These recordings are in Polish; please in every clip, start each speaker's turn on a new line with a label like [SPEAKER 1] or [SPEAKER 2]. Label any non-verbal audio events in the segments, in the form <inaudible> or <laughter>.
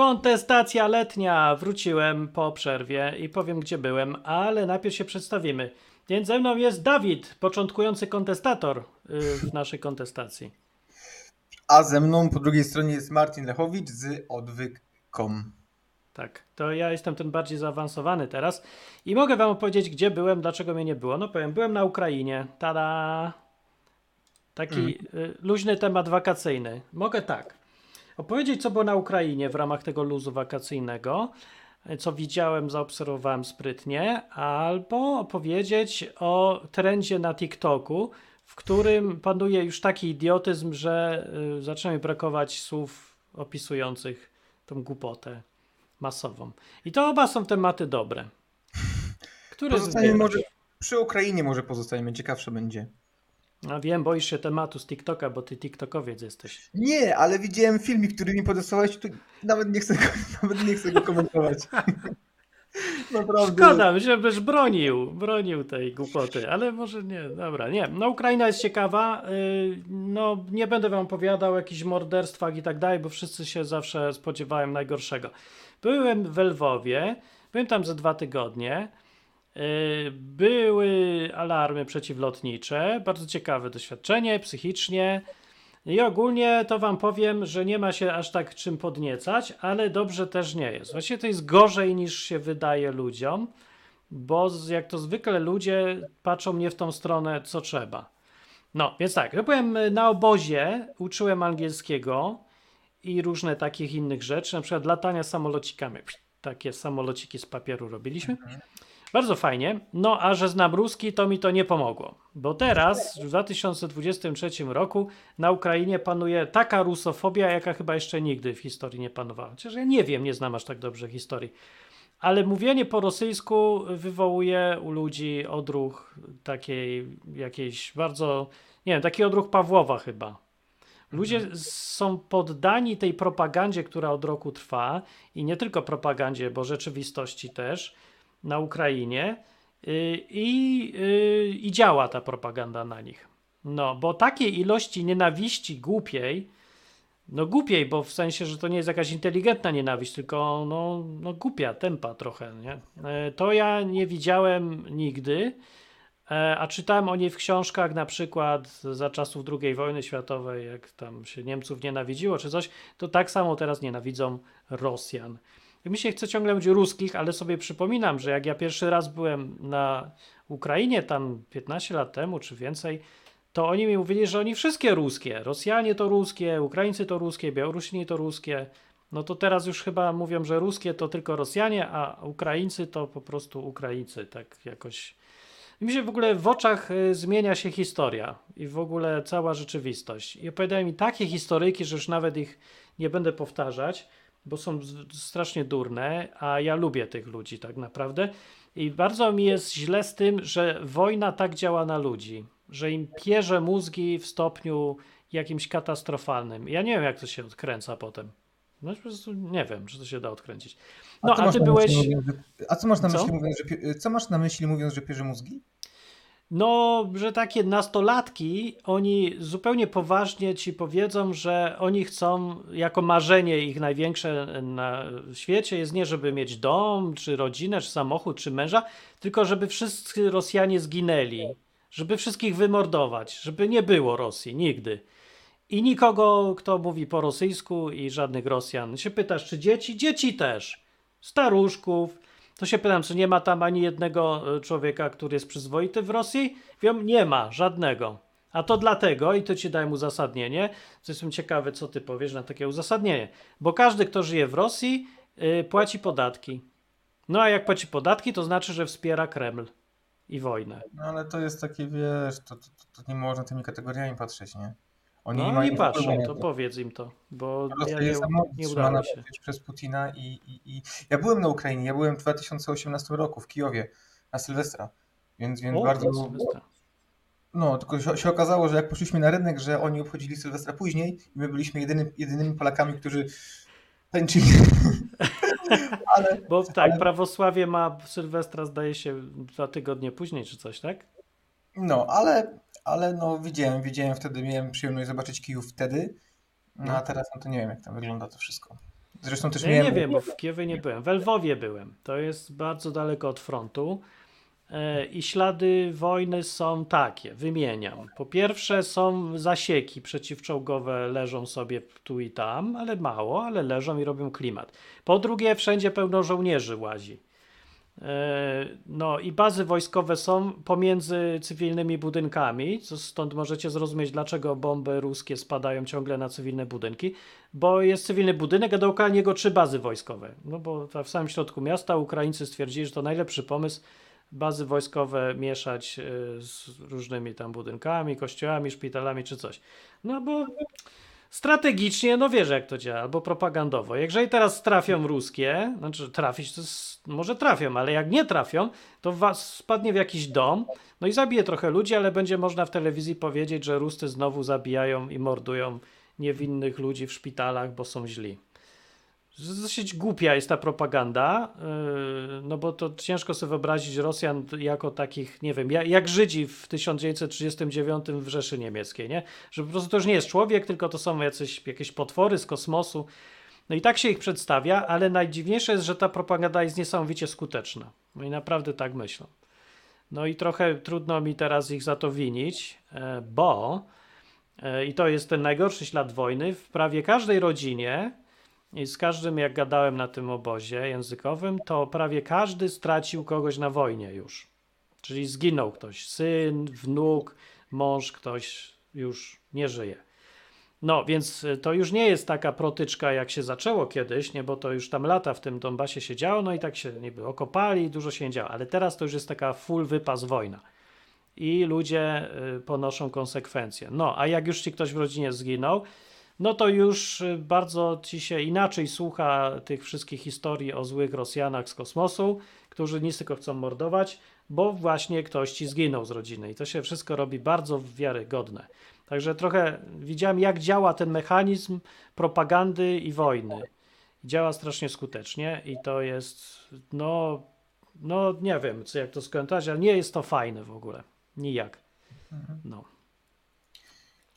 [SPEAKER 1] Kontestacja letnia. Wróciłem po przerwie i powiem, gdzie byłem, ale najpierw się przedstawimy. Więc ze mną jest Dawid, początkujący kontestator y, w naszej kontestacji.
[SPEAKER 2] A ze mną po drugiej stronie jest Martin Lechowicz z odwyk.com.
[SPEAKER 1] Tak, to ja jestem ten bardziej zaawansowany teraz i mogę wam opowiedzieć, gdzie byłem, dlaczego mnie nie było. No powiem, byłem na Ukrainie. Tada! Taki mm. luźny temat wakacyjny. Mogę tak. Opowiedzieć, co było na Ukrainie w ramach tego luzu wakacyjnego, co widziałem, zaobserwowałem sprytnie, albo opowiedzieć o trendzie na TikToku, w którym panuje już taki idiotyzm, że y, zaczyna mi brakować słów opisujących tą głupotę masową. I to oba są tematy dobre.
[SPEAKER 2] Które może przy Ukrainie może pozostajemy, ciekawsze będzie.
[SPEAKER 1] No wiem, boisz się tematu z TikToka, bo ty TikTokowiec jesteś.
[SPEAKER 2] Nie, ale widziałem filmik, który mi podesłałeś, to nawet nie chcę <laughs> nawet nie chcę go komentować. <laughs>
[SPEAKER 1] Naprawdę. Szkoda, żebyś bronił, bronił tej głupoty, ale może nie, dobra, nie. No Ukraina jest ciekawa, y, no nie będę wam opowiadał o jakichś morderstwach i tak dalej, bo wszyscy się zawsze spodziewają najgorszego. Byłem w Lwowie, byłem tam za dwa tygodnie, były alarmy przeciwlotnicze, bardzo ciekawe doświadczenie psychicznie, i ogólnie to wam powiem, że nie ma się aż tak czym podniecać, ale dobrze też nie jest. Właściwie to jest gorzej niż się wydaje ludziom, bo jak to zwykle ludzie patrzą nie w tą stronę, co trzeba. No, więc tak, ja byłem na obozie, uczyłem angielskiego i różne takich innych rzeczy, na przykład latania samolocikami. Takie samolociki z papieru robiliśmy. Bardzo fajnie. No, a że znam ruski, to mi to nie pomogło. Bo teraz, w 2023 roku, na Ukrainie panuje taka rusofobia, jaka chyba jeszcze nigdy w historii nie panowała. Chociaż ja nie wiem, nie znam aż tak dobrze historii. Ale mówienie po rosyjsku wywołuje u ludzi odruch takiej jakiejś bardzo, nie wiem, taki odruch Pawłowa chyba. Ludzie mhm. są poddani tej propagandzie, która od roku trwa i nie tylko propagandzie, bo rzeczywistości też na Ukrainie y, i, y, i działa ta propaganda na nich. No, bo takiej ilości nienawiści głupiej, no głupiej, bo w sensie, że to nie jest jakaś inteligentna nienawiść, tylko no, no głupia, tempa trochę, nie? E, to ja nie widziałem nigdy, e, a czytałem o niej w książkach na przykład za czasów II wojny światowej, jak tam się Niemców nienawidziło czy coś, to tak samo teraz nienawidzą Rosjan. Mi się chce ciągle mówić ruskich, ale sobie przypominam, że jak ja pierwszy raz byłem na Ukrainie tam 15 lat temu czy więcej, to oni mi mówili, że oni wszystkie ruskie. Rosjanie to ruskie, Ukraińcy to ruskie, Białorusini to ruskie. No to teraz już chyba mówią, że ruskie to tylko Rosjanie, a Ukraińcy to po prostu Ukraińcy, tak jakoś. I mi się w ogóle w oczach y, zmienia się historia i w ogóle cała rzeczywistość. I opowiadają mi takie historyjki, że już nawet ich nie będę powtarzać bo są strasznie durne, a ja lubię tych ludzi tak naprawdę. I bardzo mi jest źle z tym, że wojna tak działa na ludzi, że im pierze mózgi w stopniu jakimś katastrofalnym. Ja nie wiem, jak to się odkręca potem. No po prostu nie wiem, czy to się da odkręcić. No, a, a ty byłeś.
[SPEAKER 2] Myśli, a co masz na myśli, co? mówiąc, że, co masz na myśli mówiąc, że pierze mózgi?
[SPEAKER 1] No, że takie nastolatki, oni zupełnie poważnie ci powiedzą, że oni chcą, jako marzenie ich największe na świecie jest nie, żeby mieć dom, czy rodzinę, czy samochód, czy męża, tylko żeby wszyscy Rosjanie zginęli, żeby wszystkich wymordować, żeby nie było Rosji nigdy. I nikogo, kto mówi po rosyjsku i żadnych Rosjan. Się pytasz, czy dzieci? Dzieci też. Staruszków, to się pytam, czy nie ma tam ani jednego e, człowieka, który jest przyzwoity w Rosji? Wiem, nie ma, żadnego. A to dlatego, i to ci dałem uzasadnienie, jestem ciekawy, co ty powiesz na takie uzasadnienie. Bo każdy, kto żyje w Rosji, yy, płaci podatki. No a jak płaci podatki, to znaczy, że wspiera Kreml i wojnę.
[SPEAKER 2] No ale to jest takie, wiesz, to, to, to nie można tymi kategoriami patrzeć, nie?
[SPEAKER 1] Oni no nie patrzą, to powiedz im to, bo ja nie, nie udało się.
[SPEAKER 2] przez Putina i, i, i, ja byłem na Ukrainie, ja byłem w 2018 roku w Kijowie na Sylwestra, więc, więc o, bardzo... No, tylko się, się, okazało, że jak poszliśmy na rynek, że oni obchodzili Sylwestra później i my byliśmy jedyny, jedynymi Polakami, którzy tańczyli. <laughs>
[SPEAKER 1] ale, Bo tak, ale... prawosławie ma Sylwestra zdaje się dwa tygodnie później czy coś, tak?
[SPEAKER 2] No, ale ale no widziałem, widziałem wtedy, miałem przyjemność zobaczyć Kijów wtedy, no a no. teraz no to nie wiem jak tam wygląda to wszystko. Zresztą też
[SPEAKER 1] ja
[SPEAKER 2] miałem...
[SPEAKER 1] nie wiem, bo w Kijowie nie byłem. W Lwowie byłem. To jest bardzo daleko od frontu. E, I ślady wojny są takie, wymieniam. Po pierwsze, są zasieki przeciwczołgowe, leżą sobie tu i tam, ale mało, ale leżą i robią klimat. Po drugie, wszędzie pełno żołnierzy łazi. No i bazy wojskowe są pomiędzy cywilnymi budynkami, stąd możecie zrozumieć, dlaczego bomby ruskie spadają ciągle na cywilne budynki, bo jest cywilny budynek, a dookoła niego trzy bazy wojskowe. No bo w samym środku miasta Ukraińcy stwierdzili, że to najlepszy pomysł, bazy wojskowe mieszać e, z różnymi tam budynkami, kościołami, szpitalami czy coś. No bo strategicznie, no wiesz jak to działa, albo propagandowo. Jeżeli teraz trafią ruskie, znaczy trafić to jest, może trafią, ale jak nie trafią, to was spadnie w jakiś dom, no i zabije trochę ludzi, ale będzie można w telewizji powiedzieć, że Rusty znowu zabijają i mordują niewinnych ludzi w szpitalach, bo są źli dosyć głupia jest ta propaganda, yy, no bo to ciężko sobie wyobrazić Rosjan jako takich, nie wiem, jak Żydzi w 1939 w Rzeszy Niemieckiej, nie? Że po prostu to już nie jest człowiek, tylko to są jacyś, jakieś potwory z kosmosu. No i tak się ich przedstawia, ale najdziwniejsze jest, że ta propaganda jest niesamowicie skuteczna. No i naprawdę tak myślą. No i trochę trudno mi teraz ich za to winić, e, bo e, i to jest ten najgorszy ślad wojny, w prawie każdej rodzinie i z każdym, jak gadałem na tym obozie językowym, to prawie każdy stracił kogoś na wojnie już. Czyli zginął ktoś, syn, wnuk, mąż, ktoś już nie żyje. No, więc y, to już nie jest taka protyczka, jak się zaczęło kiedyś, nie, bo to już tam lata w tym Donbasie się działo, no i tak się niby okopali, dużo się nie działo, ale teraz to już jest taka full wypas wojna. I ludzie y, ponoszą konsekwencje. No, a jak już ci ktoś w rodzinie zginął, no to już y, bardzo ci się inaczej słucha tych wszystkich historii o złych Rosjanach z kosmosu, którzy nic tylko chcą mordować, bo właśnie ktoś ci zginął z rodziny i to się wszystko robi bardzo wiarygodne. Także trochę widziałem, jak działa ten mechanizm propagandy i wojny. Działa strasznie skutecznie i to jest, no, no nie wiem, co jak to skomentować, ale nie jest to fajne w ogóle. Nijak. Mhm. No.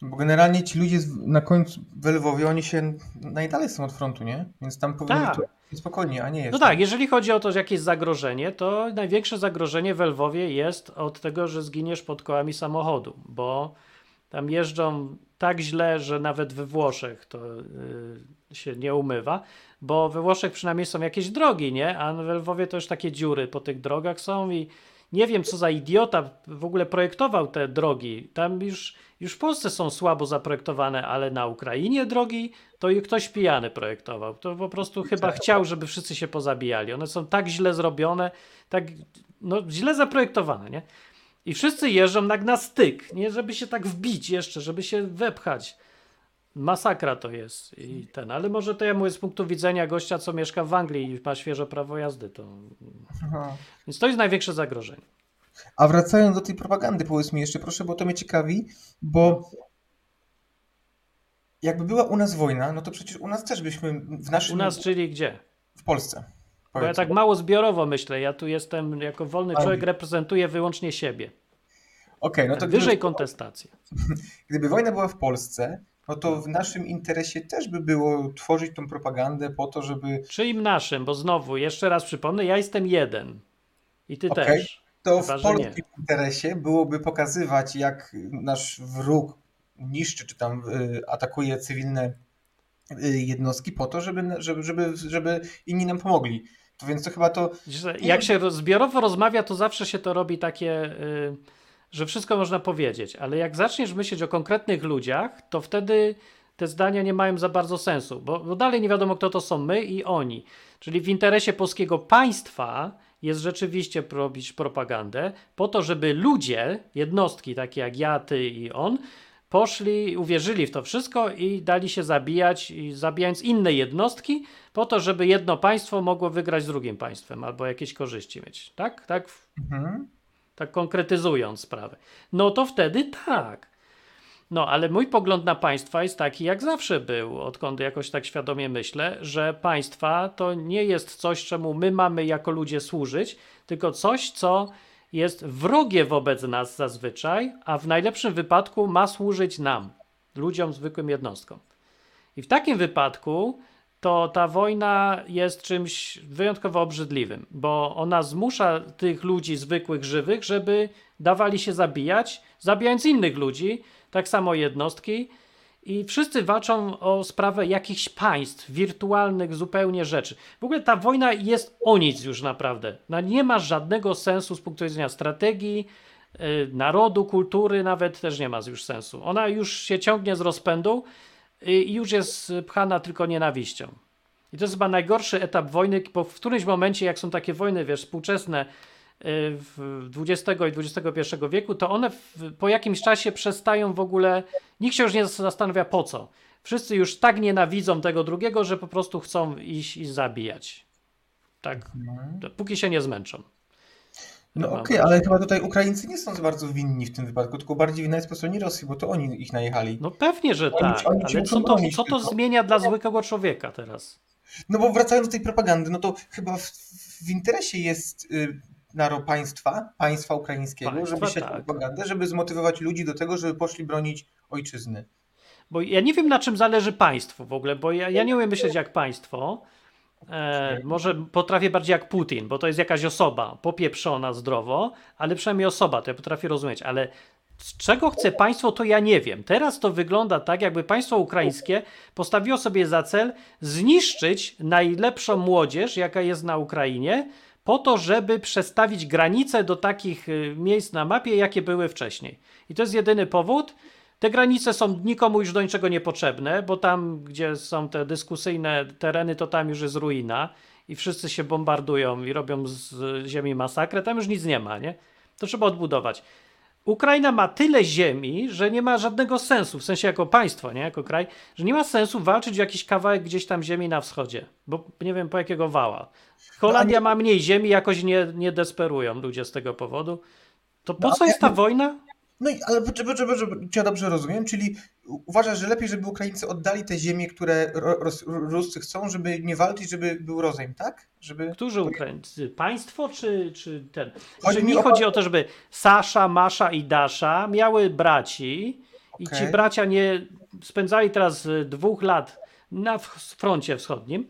[SPEAKER 2] Bo generalnie ci ludzie na końcu w Lwowie, oni się najdalej są od frontu, nie? Więc tam powinni tak. spokojnie, a nie jest.
[SPEAKER 1] No tak, jeżeli chodzi o to, jakieś zagrożenie, to największe zagrożenie w Lwowie jest od tego, że zginiesz pod kołami samochodu, bo tam jeżdżą tak źle, że nawet we Włoszech to yy, się nie umywa, bo we Włoszech przynajmniej są jakieś drogi, nie? A w Lwowie to już takie dziury po tych drogach są i nie wiem, co za idiota w ogóle projektował te drogi. Tam już, już w Polsce są słabo zaprojektowane, ale na Ukrainie drogi to i ktoś pijany projektował. To po prostu chyba chciał, żeby wszyscy się pozabijali. One są tak źle zrobione, tak no, źle zaprojektowane, nie? I wszyscy jeżdżą tak na styk, nie? Żeby się tak wbić jeszcze, żeby się wepchać. Masakra to jest i ten, ale może to ja mówię z punktu widzenia gościa, co mieszka w Anglii i ma świeże prawo jazdy. To... Więc to jest największe zagrożenie.
[SPEAKER 2] A wracając do tej propagandy, powiedz mi jeszcze proszę, bo to mnie ciekawi, bo jakby była u nas wojna, no to przecież u nas też byśmy w naszym...
[SPEAKER 1] U nas, czyli gdzie?
[SPEAKER 2] W Polsce.
[SPEAKER 1] Bo ja tak mało zbiorowo myślę, ja tu jestem jako wolny człowiek, reprezentuję wyłącznie siebie.
[SPEAKER 2] Okej, okay, no to...
[SPEAKER 1] Wyżej gdyby... kontestacja. <laughs>
[SPEAKER 2] Gdyby wojna była w Polsce, no to w naszym interesie też by było tworzyć tą propagandę po to, żeby.
[SPEAKER 1] Czyim naszym, bo znowu, jeszcze raz przypomnę, ja jestem jeden. I ty okay. też.
[SPEAKER 2] To Chyba, w polskim interesie byłoby pokazywać, jak nasz wróg niszczy czy tam y, atakuje cywilne y, jednostki po to, żeby, żeby, żeby, żeby inni nam pomogli. To więc to chyba to.
[SPEAKER 1] Jak się zbiorowo rozmawia, to zawsze się to robi takie. Yy że wszystko można powiedzieć, ale jak zaczniesz myśleć o konkretnych ludziach, to wtedy te zdania nie mają za bardzo sensu, bo, bo dalej nie wiadomo, kto to są my i oni. Czyli w interesie polskiego państwa jest rzeczywiście robić propagandę po to, żeby ludzie, jednostki takie jak ja, ty i on, poszli, uwierzyli w to wszystko i dali się zabijać, zabijając inne jednostki, po to, żeby jedno państwo mogło wygrać z drugim państwem albo jakieś korzyści mieć. Tak? Tak? Mhm tak konkretyzując sprawę, no to wtedy tak. No, ale mój pogląd na państwa jest taki, jak zawsze był, odkąd jakoś tak świadomie myślę, że państwa to nie jest coś, czemu my mamy jako ludzie służyć, tylko coś, co jest wrogie wobec nas zazwyczaj, a w najlepszym wypadku ma służyć nam, ludziom, zwykłym jednostkom. I w takim wypadku to ta wojna jest czymś wyjątkowo obrzydliwym, bo ona zmusza tych ludzi zwykłych, żywych, żeby dawali się zabijać, zabijając innych ludzi, tak samo jednostki. I wszyscy walczą o sprawę jakichś państw, wirtualnych zupełnie rzeczy. W ogóle ta wojna jest o nic już naprawdę. No nie ma żadnego sensu z punktu widzenia strategii, yy, narodu, kultury, nawet też nie ma już sensu. Ona już się ciągnie z rozpędu i już jest pchana tylko nienawiścią. I to jest chyba najgorszy etap wojny, bo w którymś momencie, jak są takie wojny, wiesz, współczesne y, w XX i XXI wieku, to one w, po jakimś czasie przestają w ogóle, nikt się już nie zastanawia po co. Wszyscy już tak nienawidzą tego drugiego, że po prostu chcą iść i zabijać. Tak, mhm. póki się nie zmęczą.
[SPEAKER 2] No okej, okay, ale chyba tutaj Ukraińcy nie są bardzo winni w tym wypadku, tylko bardziej wina jest po stronie Rosji, bo to oni ich najechali.
[SPEAKER 1] No pewnie, że oni, tak, oni ale co to, co to zmienia dla zwykłego człowieka teraz?
[SPEAKER 2] No bo wracając do tej propagandy, no to chyba w, w interesie jest y, naro państwa, państwa ukraińskiego, państwa, żeby się tak. propagandę, żeby zmotywować ludzi do tego, żeby poszli bronić ojczyzny.
[SPEAKER 1] Bo ja nie wiem, na czym zależy państwu w ogóle, bo ja, ja nie umiem myśleć jak państwo, E, może potrafię bardziej jak Putin, bo to jest jakaś osoba popieprzona zdrowo, ale przynajmniej osoba, to ja potrafię rozumieć, ale z czego chce państwo, to ja nie wiem. Teraz to wygląda tak, jakby państwo ukraińskie postawiło sobie za cel zniszczyć najlepszą młodzież, jaka jest na Ukrainie, po to, żeby przestawić granice do takich y, miejsc na mapie, jakie były wcześniej. I to jest jedyny powód. Te granice są nikomu już do niczego niepotrzebne, bo tam, gdzie są te dyskusyjne tereny, to tam już jest ruina i wszyscy się bombardują i robią z ziemi masakrę. Tam już nic nie ma, nie? To trzeba odbudować. Ukraina ma tyle ziemi, że nie ma żadnego sensu, w sensie jako państwo, nie jako kraj, że nie ma sensu walczyć o jakiś kawałek gdzieś tam ziemi na wschodzie, bo nie wiem po jakiego wała. Holandia ma mniej ziemi, jakoś nie, nie desperują ludzie z tego powodu. To po no, co jest ta wojna?
[SPEAKER 2] No i ale czy, czy, czy, czy ja dobrze rozumiem, czyli uważasz, że lepiej, żeby Ukraińcy oddali te ziemie, które Ros, Ruscy chcą, żeby nie walczyć, żeby był rozejm, tak? Żeby...
[SPEAKER 1] Którzy Ukraińcy? Państwo czy, czy ten? Chodzi czy mi o... chodzi o to, żeby Sasza, Masza i Dasza miały braci i okay. ci bracia nie spędzali teraz dwóch lat na froncie wschodnim,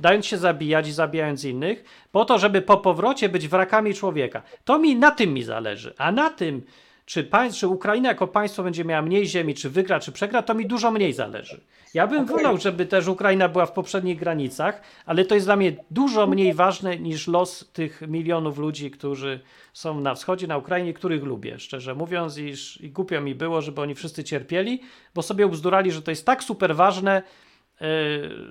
[SPEAKER 1] dając się zabijać i zabijając innych, po to, żeby po powrocie być wrakami człowieka. To mi na tym mi zależy, a na tym czy, państw, czy Ukraina jako państwo będzie miała mniej ziemi, czy wygra, czy przegra, to mi dużo mniej zależy. Ja bym okay. wolał, żeby też Ukraina była w poprzednich granicach, ale to jest dla mnie dużo mniej ważne niż los tych milionów ludzi, którzy są na wschodzie, na Ukrainie, których lubię, szczerze mówiąc, iż, i głupio mi było, żeby oni wszyscy cierpieli, bo sobie ubzdurali, że to jest tak super ważne, yy,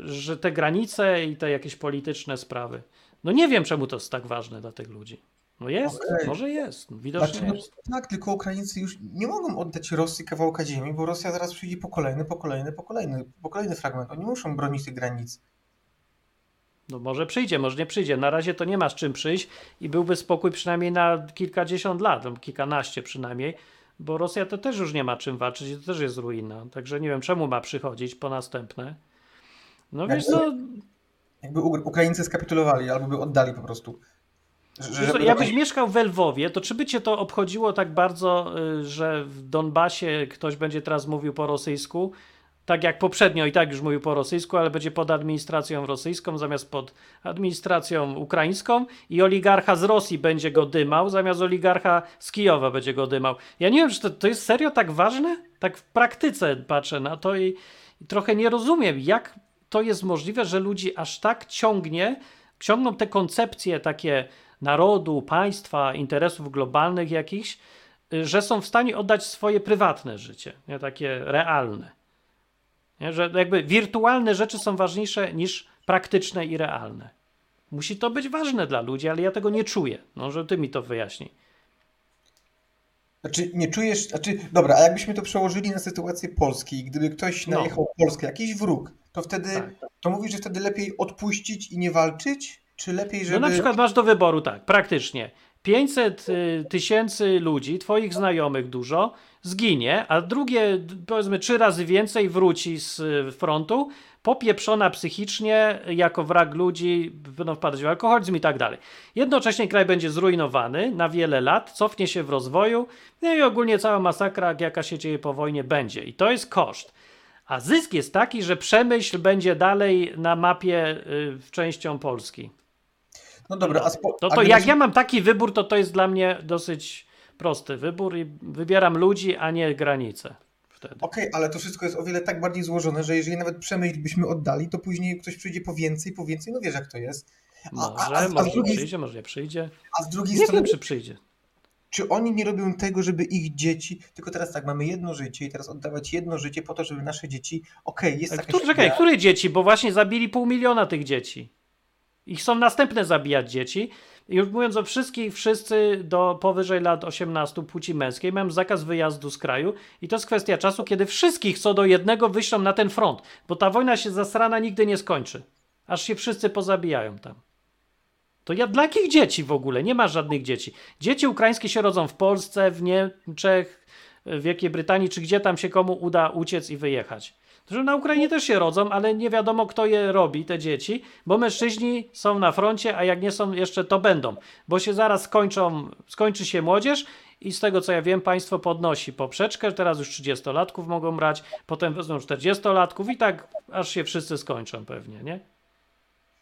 [SPEAKER 1] że te granice i te jakieś polityczne sprawy. No nie wiem, czemu to jest tak ważne dla tych ludzi. No jest, okay. może jest, widocznie znaczy, no, jest.
[SPEAKER 2] Tak, tylko Ukraińcy już nie mogą oddać Rosji kawałka ziemi, bo Rosja zaraz przyjdzie po kolejny, po kolejny, po kolejny, po kolejny fragment. Oni muszą bronić tych granic.
[SPEAKER 1] No może przyjdzie, może nie przyjdzie. Na razie to nie ma z czym przyjść i byłby spokój przynajmniej na kilkadziesiąt lat, kilkanaście przynajmniej, bo Rosja to też już nie ma czym walczyć i to też jest ruina. Także nie wiem, czemu ma przychodzić po następne. No wiesz co...
[SPEAKER 2] Jakby Ukraińcy skapitulowali albo by oddali po prostu.
[SPEAKER 1] Że, jakbyś mieszkał w Lwowie, to czy by cię to obchodziło tak bardzo, y, że w Donbasie ktoś będzie teraz mówił po rosyjsku? Tak jak poprzednio i tak już mówił po rosyjsku, ale będzie pod administracją rosyjską zamiast pod administracją ukraińską i oligarcha z Rosji będzie go dymał, zamiast oligarcha z Kijowa będzie go dymał. Ja nie wiem, czy to, to jest serio tak ważne? Tak w praktyce patrzę na to i, i trochę nie rozumiem, jak to jest możliwe, że ludzi aż tak ciągnie, ciągną te koncepcje takie narodu, państwa, interesów globalnych jakichś, y, że są w stanie oddać swoje prywatne życie, nie takie realne. Nie? Że jakby wirtualne rzeczy są ważniejsze niż praktyczne i realne. Musi to być ważne dla ludzi, ale ja tego nie czuję. No, że ty mi to wyjaśnij.
[SPEAKER 2] Znaczy, nie czujesz. Znaczy, dobra, a jakbyśmy to przełożyli na sytuację Polski, gdyby ktoś no. najechał no. Polskę, jakiś wróg, to wtedy tak. to mówisz, że wtedy lepiej odpuścić i nie walczyć? Czy lepiej, żeby...
[SPEAKER 1] No na przykład masz do wyboru tak, praktycznie. 500 y, tysięcy ludzi, twoich znajomych dużo, zginie, a drugie, powiedzmy, trzy razy więcej wróci z y, frontu, popieprzona psychicznie, jako wrak ludzi, będą wpadać w alkoholizm i tak dalej. Jednocześnie kraj będzie zrujnowany na wiele lat, cofnie się w rozwoju, no i ogólnie cała masakra, jaka się dzieje po wojnie, będzie. I to jest koszt. A zysk jest taki, że Przemyśl będzie dalej na mapie y, częścią Polski.
[SPEAKER 2] No dobra, a
[SPEAKER 1] spo... to, to jak ja mam taki wybór, to to jest dla mnie dosyć prosty wybór i wybieram ludzi, a nie granice.
[SPEAKER 2] Okej, okay, ale to wszystko jest o wiele tak bardziej złożone, że jeżeli nawet Przemyśl byśmy oddali, to później ktoś przyjdzie po więcej, po więcej, no wiesz jak to jest.
[SPEAKER 1] A, może, a, a, może drugiej... przyjdzie, może nie przyjdzie.
[SPEAKER 2] A z drugiej
[SPEAKER 1] nie
[SPEAKER 2] strony...
[SPEAKER 1] wiem, czy przyjdzie
[SPEAKER 2] czy oni nie robią tego, żeby ich dzieci, tylko teraz tak, mamy jedno życie i teraz oddawać jedno życie po to, żeby nasze dzieci, okej, okay, jest taka
[SPEAKER 1] Czekaj, które dzieci? Bo właśnie zabili pół miliona tych dzieci. Ich są następne zabijać dzieci. Już mówiąc o wszystkich, wszyscy do powyżej lat 18 płci męskiej mają zakaz wyjazdu z kraju i to jest kwestia czasu, kiedy wszystkich co do jednego wyślą na ten front, bo ta wojna się zasrana nigdy nie skończy. Aż się wszyscy pozabijają tam. To ja dla jakich dzieci w ogóle? Nie ma żadnych dzieci. Dzieci ukraińskie się rodzą w Polsce, w Niemczech, w Wielkiej Brytanii, czy gdzie tam się komu uda uciec i wyjechać. Że na Ukrainie też się rodzą, ale nie wiadomo, kto je robi, te dzieci, bo mężczyźni są na froncie, a jak nie są jeszcze, to będą, bo się zaraz skończą, skończy się młodzież i z tego co ja wiem, państwo podnosi poprzeczkę, teraz już 30-latków mogą brać, potem wezmą 40-latków i tak aż się wszyscy skończą pewnie, nie?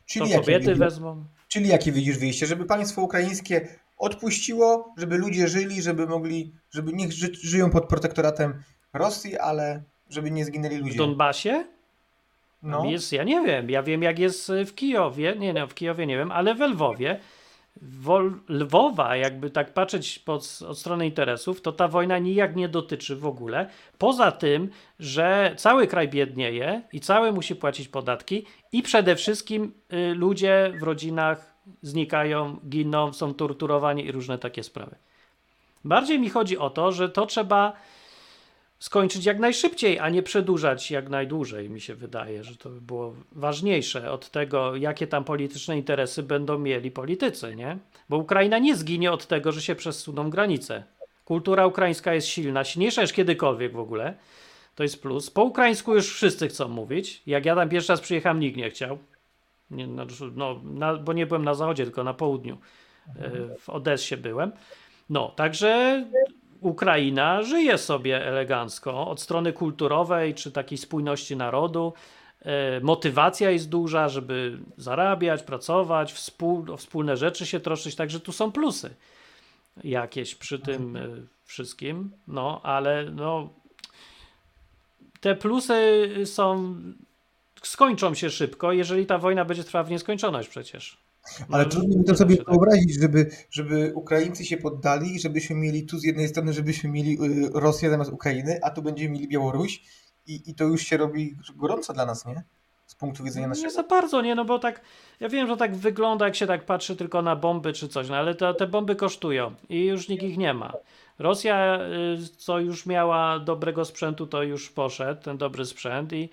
[SPEAKER 1] Czyli to kobiety wezmą.
[SPEAKER 2] Czyli jakie widzisz wyjście? Żeby państwo ukraińskie odpuściło, żeby ludzie żyli, żeby mogli, żeby niech ży, żyją pod protektoratem Rosji, ale żeby nie zginęli ludzie.
[SPEAKER 1] W Donbasie? No. Jest, ja nie wiem, ja wiem jak jest w Kijowie, nie, nie, w Kijowie nie wiem, ale w Lwowie, Wol, Lwowa, jakby tak patrzeć pod, od strony interesów, to ta wojna nijak nie dotyczy w ogóle. Poza tym, że cały kraj biednieje i cały musi płacić podatki i przede wszystkim y, ludzie w rodzinach znikają, giną, są torturowani i różne takie sprawy. Bardziej mi chodzi o to, że to trzeba skończyć jak najszybciej, a nie przedłużać jak najdłużej. Mi się wydaje, że to by było ważniejsze od tego, jakie tam polityczne interesy będą mieli politycy, nie? Bo Ukraina nie zginie od tego, że się przesuną granice. Kultura ukraińska jest silna, silniejsza niż kiedykolwiek w ogóle. To jest plus. Po ukraińsku już wszyscy chcą mówić. Jak ja tam pierwszy raz przyjechałem, nikt nie chciał. Nie, no, no na, bo nie byłem na zachodzie, tylko na południu. E, w Odessie byłem. No, także Ukraina żyje sobie elegancko od strony kulturowej czy takiej spójności narodu. E, motywacja jest duża, żeby zarabiać, pracować, współ, o wspólne rzeczy się troszczyć, także tu są plusy jakieś przy tym e, wszystkim, no ale no te plusy są skończą się szybko, jeżeli ta wojna będzie trwała w nieskończoność przecież.
[SPEAKER 2] Ale no, trudno mi to sobie tak. wyobrazić, żeby, żeby Ukraińcy się poddali i żebyśmy mieli tu z jednej strony, żebyśmy mieli y, Rosję zamiast Ukrainy, a tu będziemy mieli Białoruś i, i to już się robi gorąco dla nas, nie? Z punktu widzenia naszego.
[SPEAKER 1] Nie za bardzo, nie, no bo tak, ja wiem, że tak wygląda, jak się tak patrzy tylko na bomby czy coś, no ale te, te bomby kosztują i już nikt ich nie ma. Rosja, y, co już miała dobrego sprzętu, to już poszedł, ten dobry sprzęt i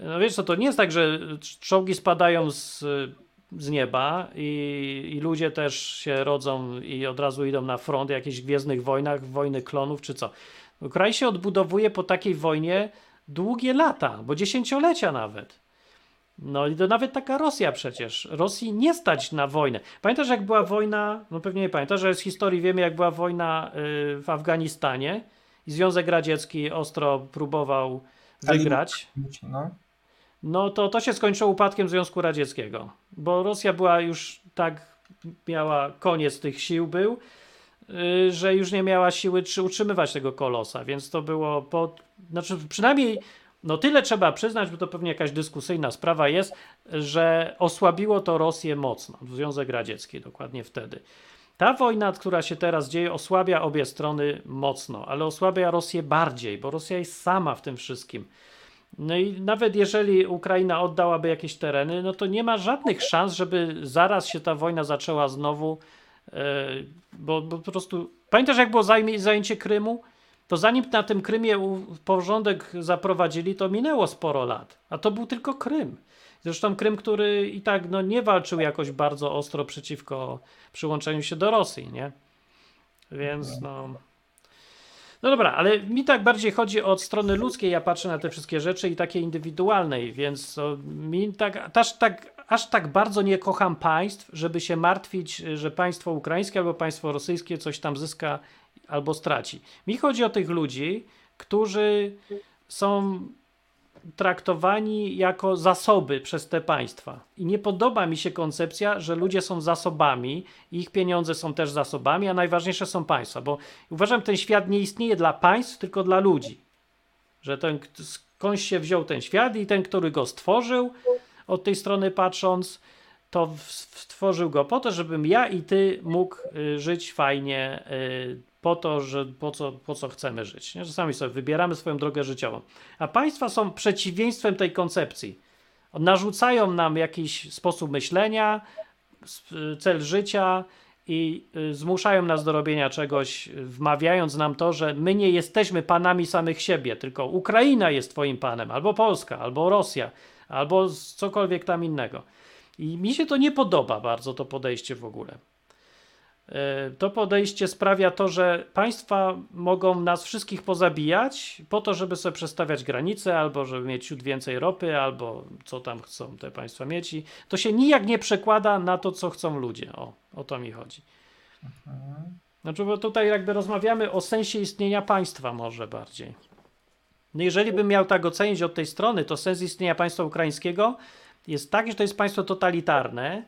[SPEAKER 1] no wiesz co, to nie jest tak, że czołgi spadają z z nieba i, i, ludzie też się rodzą i od razu idą na front, jakichś gwiezdnych wojnach, wojny klonów czy co. Kraj się odbudowuje po takiej wojnie długie lata, bo dziesięciolecia nawet. No i to nawet taka Rosja przecież. Rosji nie stać na wojnę. Pamiętasz jak była wojna, no pewnie nie pamiętasz, że z historii wiemy jak była wojna y, w Afganistanie i Związek Radziecki ostro próbował wygrać. No no to to się skończyło upadkiem Związku Radzieckiego, bo Rosja była już tak, miała koniec tych sił był, yy, że już nie miała siły czy utrzymywać tego kolosa, więc to było po, znaczy przynajmniej no tyle trzeba przyznać, bo to pewnie jakaś dyskusyjna sprawa jest, że osłabiło to Rosję mocno, Związek Radziecki dokładnie wtedy. Ta wojna, która się teraz dzieje, osłabia obie strony mocno, ale osłabia Rosję bardziej, bo Rosja jest sama w tym wszystkim. No i nawet jeżeli Ukraina oddałaby jakieś tereny, no to nie ma żadnych szans, żeby zaraz się ta wojna zaczęła znowu, e, bo, bo po prostu. Pamiętasz, jak było zajęcie Krymu? To zanim na tym Krymie porządek zaprowadzili, to minęło sporo lat. A to był tylko Krym. Zresztą Krym, który i tak no, nie walczył jakoś bardzo ostro przeciwko przyłączeniu się do Rosji, nie? Więc no. No dobra, ale mi tak bardziej chodzi od strony ludzkiej, ja patrzę na te wszystkie rzeczy i takiej indywidualnej, więc mi tak, aż tak, aż tak bardzo nie kocham państw, żeby się martwić, że państwo ukraińskie albo państwo rosyjskie coś tam zyska albo straci. Mi chodzi o tych ludzi, którzy są traktowani jako zasoby przez te państwa. I nie podoba mi się koncepcja, że ludzie są zasobami, ich pieniądze są też zasobami, a najważniejsze są państwa, bo uważam, ten świat nie istnieje dla państw, tylko dla ludzi. Że ten, skądś się wziął ten świat i ten, który go stworzył, od tej strony patrząc, to stworzył go po to, żebym ja i ty mógł y, żyć fajnie, y, po to, że po co, po co chcemy żyć. Nie? Że sami sobie wybieramy swoją drogę życiową. A państwa są przeciwieństwem tej koncepcji. Narzucają nam jakiś sposób myślenia, cel życia i y, zmuszają nas do robienia czegoś, wmawiając nam to, że my nie jesteśmy panami samych siebie, tylko Ukraina jest twoim panem, albo Polska, albo Rosja, albo cokolwiek tam innego. I mi się to nie podoba bardzo, to podejście w ogóle. E, to podejście sprawia to, że państwa mogą nas wszystkich pozabijać po to, żeby sobie przestawiać granice, albo żeby mieć ciut więcej ropy, albo co tam chcą te państwa mieć. I to się nijak nie przekłada na to, co chcą ludzie. O, o to mi chodzi. Mhm. Znaczy, bo tutaj jakby rozmawiamy o sensie istnienia państwa może bardziej. No jeżeli bym miał tak ocenić od tej strony, to sens istnienia państwa ukraińskiego jest taki, że to jest państwo totalitarne,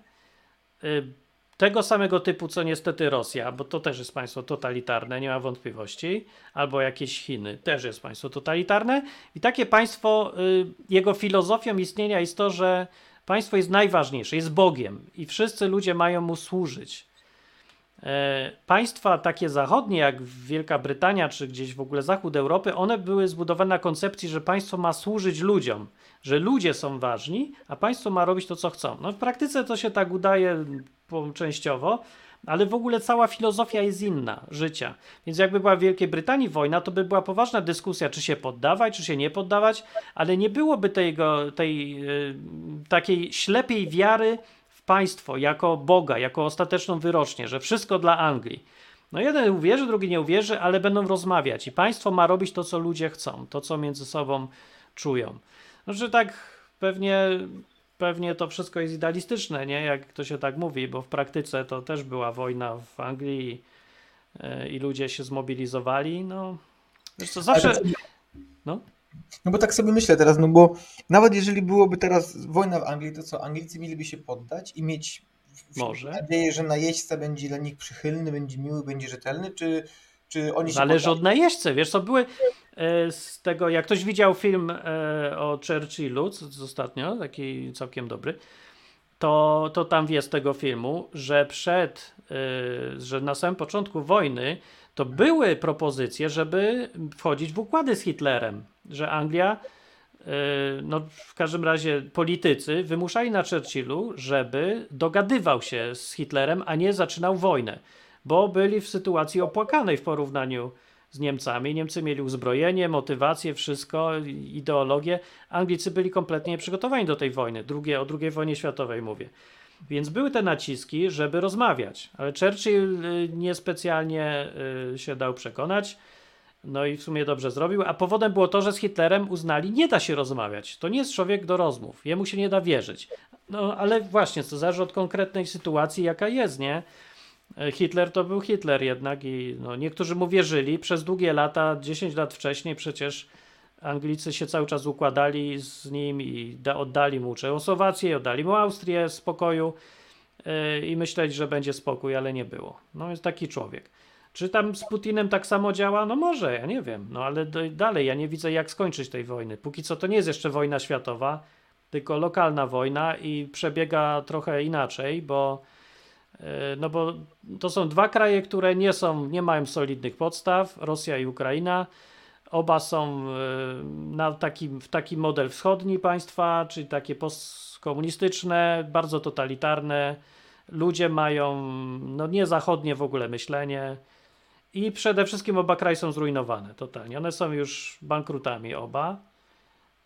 [SPEAKER 1] y, tego samego typu, co niestety Rosja, bo to też jest państwo totalitarne, nie ma wątpliwości, albo jakieś Chiny, też jest państwo totalitarne. I takie państwo, y, jego filozofią istnienia jest to, że państwo jest najważniejsze, jest Bogiem i wszyscy ludzie mają mu służyć. E, państwa takie zachodnie, jak Wielka Brytania, czy gdzieś w ogóle zachód Europy, one były zbudowane na koncepcji, że państwo ma służyć ludziom, że ludzie są ważni, a państwo ma robić to, co chcą. No w praktyce to się tak udaje częściowo, ale w ogóle cała filozofia jest inna życia. Więc jakby była w Wielkiej Brytanii wojna, to by była poważna dyskusja, czy się poddawać, czy się nie poddawać, ale nie byłoby tego, tej yy, takiej ślepiej wiary państwo jako Boga, jako ostateczną wyrocznię, że wszystko dla Anglii. No jeden uwierzy, drugi nie uwierzy, ale będą rozmawiać i państwo ma robić to, co ludzie chcą, to, co między sobą czują. No, że tak pewnie pewnie to wszystko jest idealistyczne, nie? Jak to się tak mówi, bo w praktyce to też była wojna w Anglii e, i ludzie się zmobilizowali, no wiesz co, zawsze...
[SPEAKER 2] No? No bo tak sobie myślę teraz, no bo nawet jeżeli byłoby teraz wojna w Anglii, to co, Anglicy mieliby się poddać i mieć
[SPEAKER 1] Może.
[SPEAKER 2] nadzieję, że najeźdźca będzie dla nich przychylny, będzie miły, będzie rzetelny, czy, czy oni
[SPEAKER 1] Zależy od najeźdźcy, wiesz co, były e, z tego, jak ktoś widział film e, o Churchillu z ostatnio, taki całkiem dobry, to, to tam jest tego filmu, że przed, e, że na samym początku wojny to były propozycje, żeby wchodzić w układy z Hitlerem, że Anglia, no w każdym razie politycy wymuszali na Churchillu, żeby dogadywał się z Hitlerem, a nie zaczynał wojnę bo byli w sytuacji opłakanej w porównaniu z Niemcami. Niemcy mieli uzbrojenie, motywację, wszystko, ideologię. Anglicy byli kompletnie nieprzygotowani do tej wojny, drugie, o II wojnie światowej mówię. Więc były te naciski, żeby rozmawiać, ale Churchill y, niespecjalnie y, się dał przekonać. No i w sumie dobrze zrobił, a powodem było to, że z Hitlerem uznali, nie da się rozmawiać. To nie jest człowiek do rozmów, jemu się nie da wierzyć. No ale właśnie, to zależy od konkretnej sytuacji, jaka jest, nie? E, Hitler to był Hitler jednak i no, niektórzy mu wierzyli. Przez długie lata, 10 lat wcześniej przecież Anglicy się cały czas układali z nim i da, oddali mu Czechosłowację, oddali mu Austrię w spokoju yy, i myśleli, że będzie spokój, ale nie było. No jest taki człowiek. Czy tam z Putinem tak samo działa? No może, ja nie wiem. No ale do, dalej ja nie widzę jak skończyć tej wojny. Póki co to nie jest jeszcze wojna światowa, tylko lokalna wojna i przebiega trochę inaczej, bo E, no bo to są dwa kraje, które nie są, nie mają solidnych podstaw, Rosja i Ukraina. Oba są e, na taki, w taki model wschodni państwa, czyli takie postkomunistyczne, bardzo totalitarne. Ludzie mają no nie zachodnie w ogóle myślenie i przede wszystkim oba kraje są zrujnowane totalnie. One są już bankrutami oba.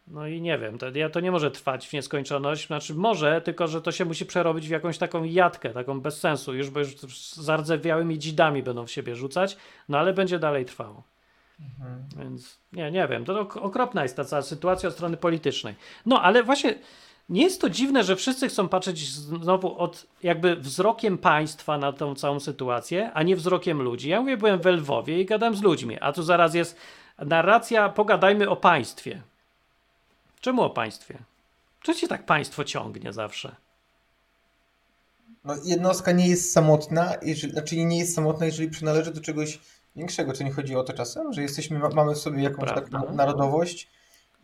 [SPEAKER 1] No i nie wiem, to, to nie może trwać w nieskończoność. Znaczy może, tylko że to się musi przerobić w jakąś taką jatkę, taką bez sensu, już bo już zardzewiałymi dzidami będą w siebie rzucać, no ale będzie dalej trwało. Mhm. Więc nie, nie wiem, to okropna jest ta cała sytuacja od strony politycznej. No ale właśnie nie jest to dziwne, że wszyscy chcą patrzeć znowu od jakby wzrokiem państwa na tą całą sytuację, a nie wzrokiem ludzi. Ja mówię, byłem w Lwowie i gadam z ludźmi, a tu zaraz jest narracja, pogadajmy o państwie. Czemu o państwie? Czy cię tak państwo ciągnie zawsze?
[SPEAKER 2] No, jednostka nie jest samotna, jeżeli, znaczy nie jest samotna, jeżeli przynależy do czegoś większego. Czy nie chodzi o to czasem, że jesteśmy, mamy w sobie jakąś taką narodowość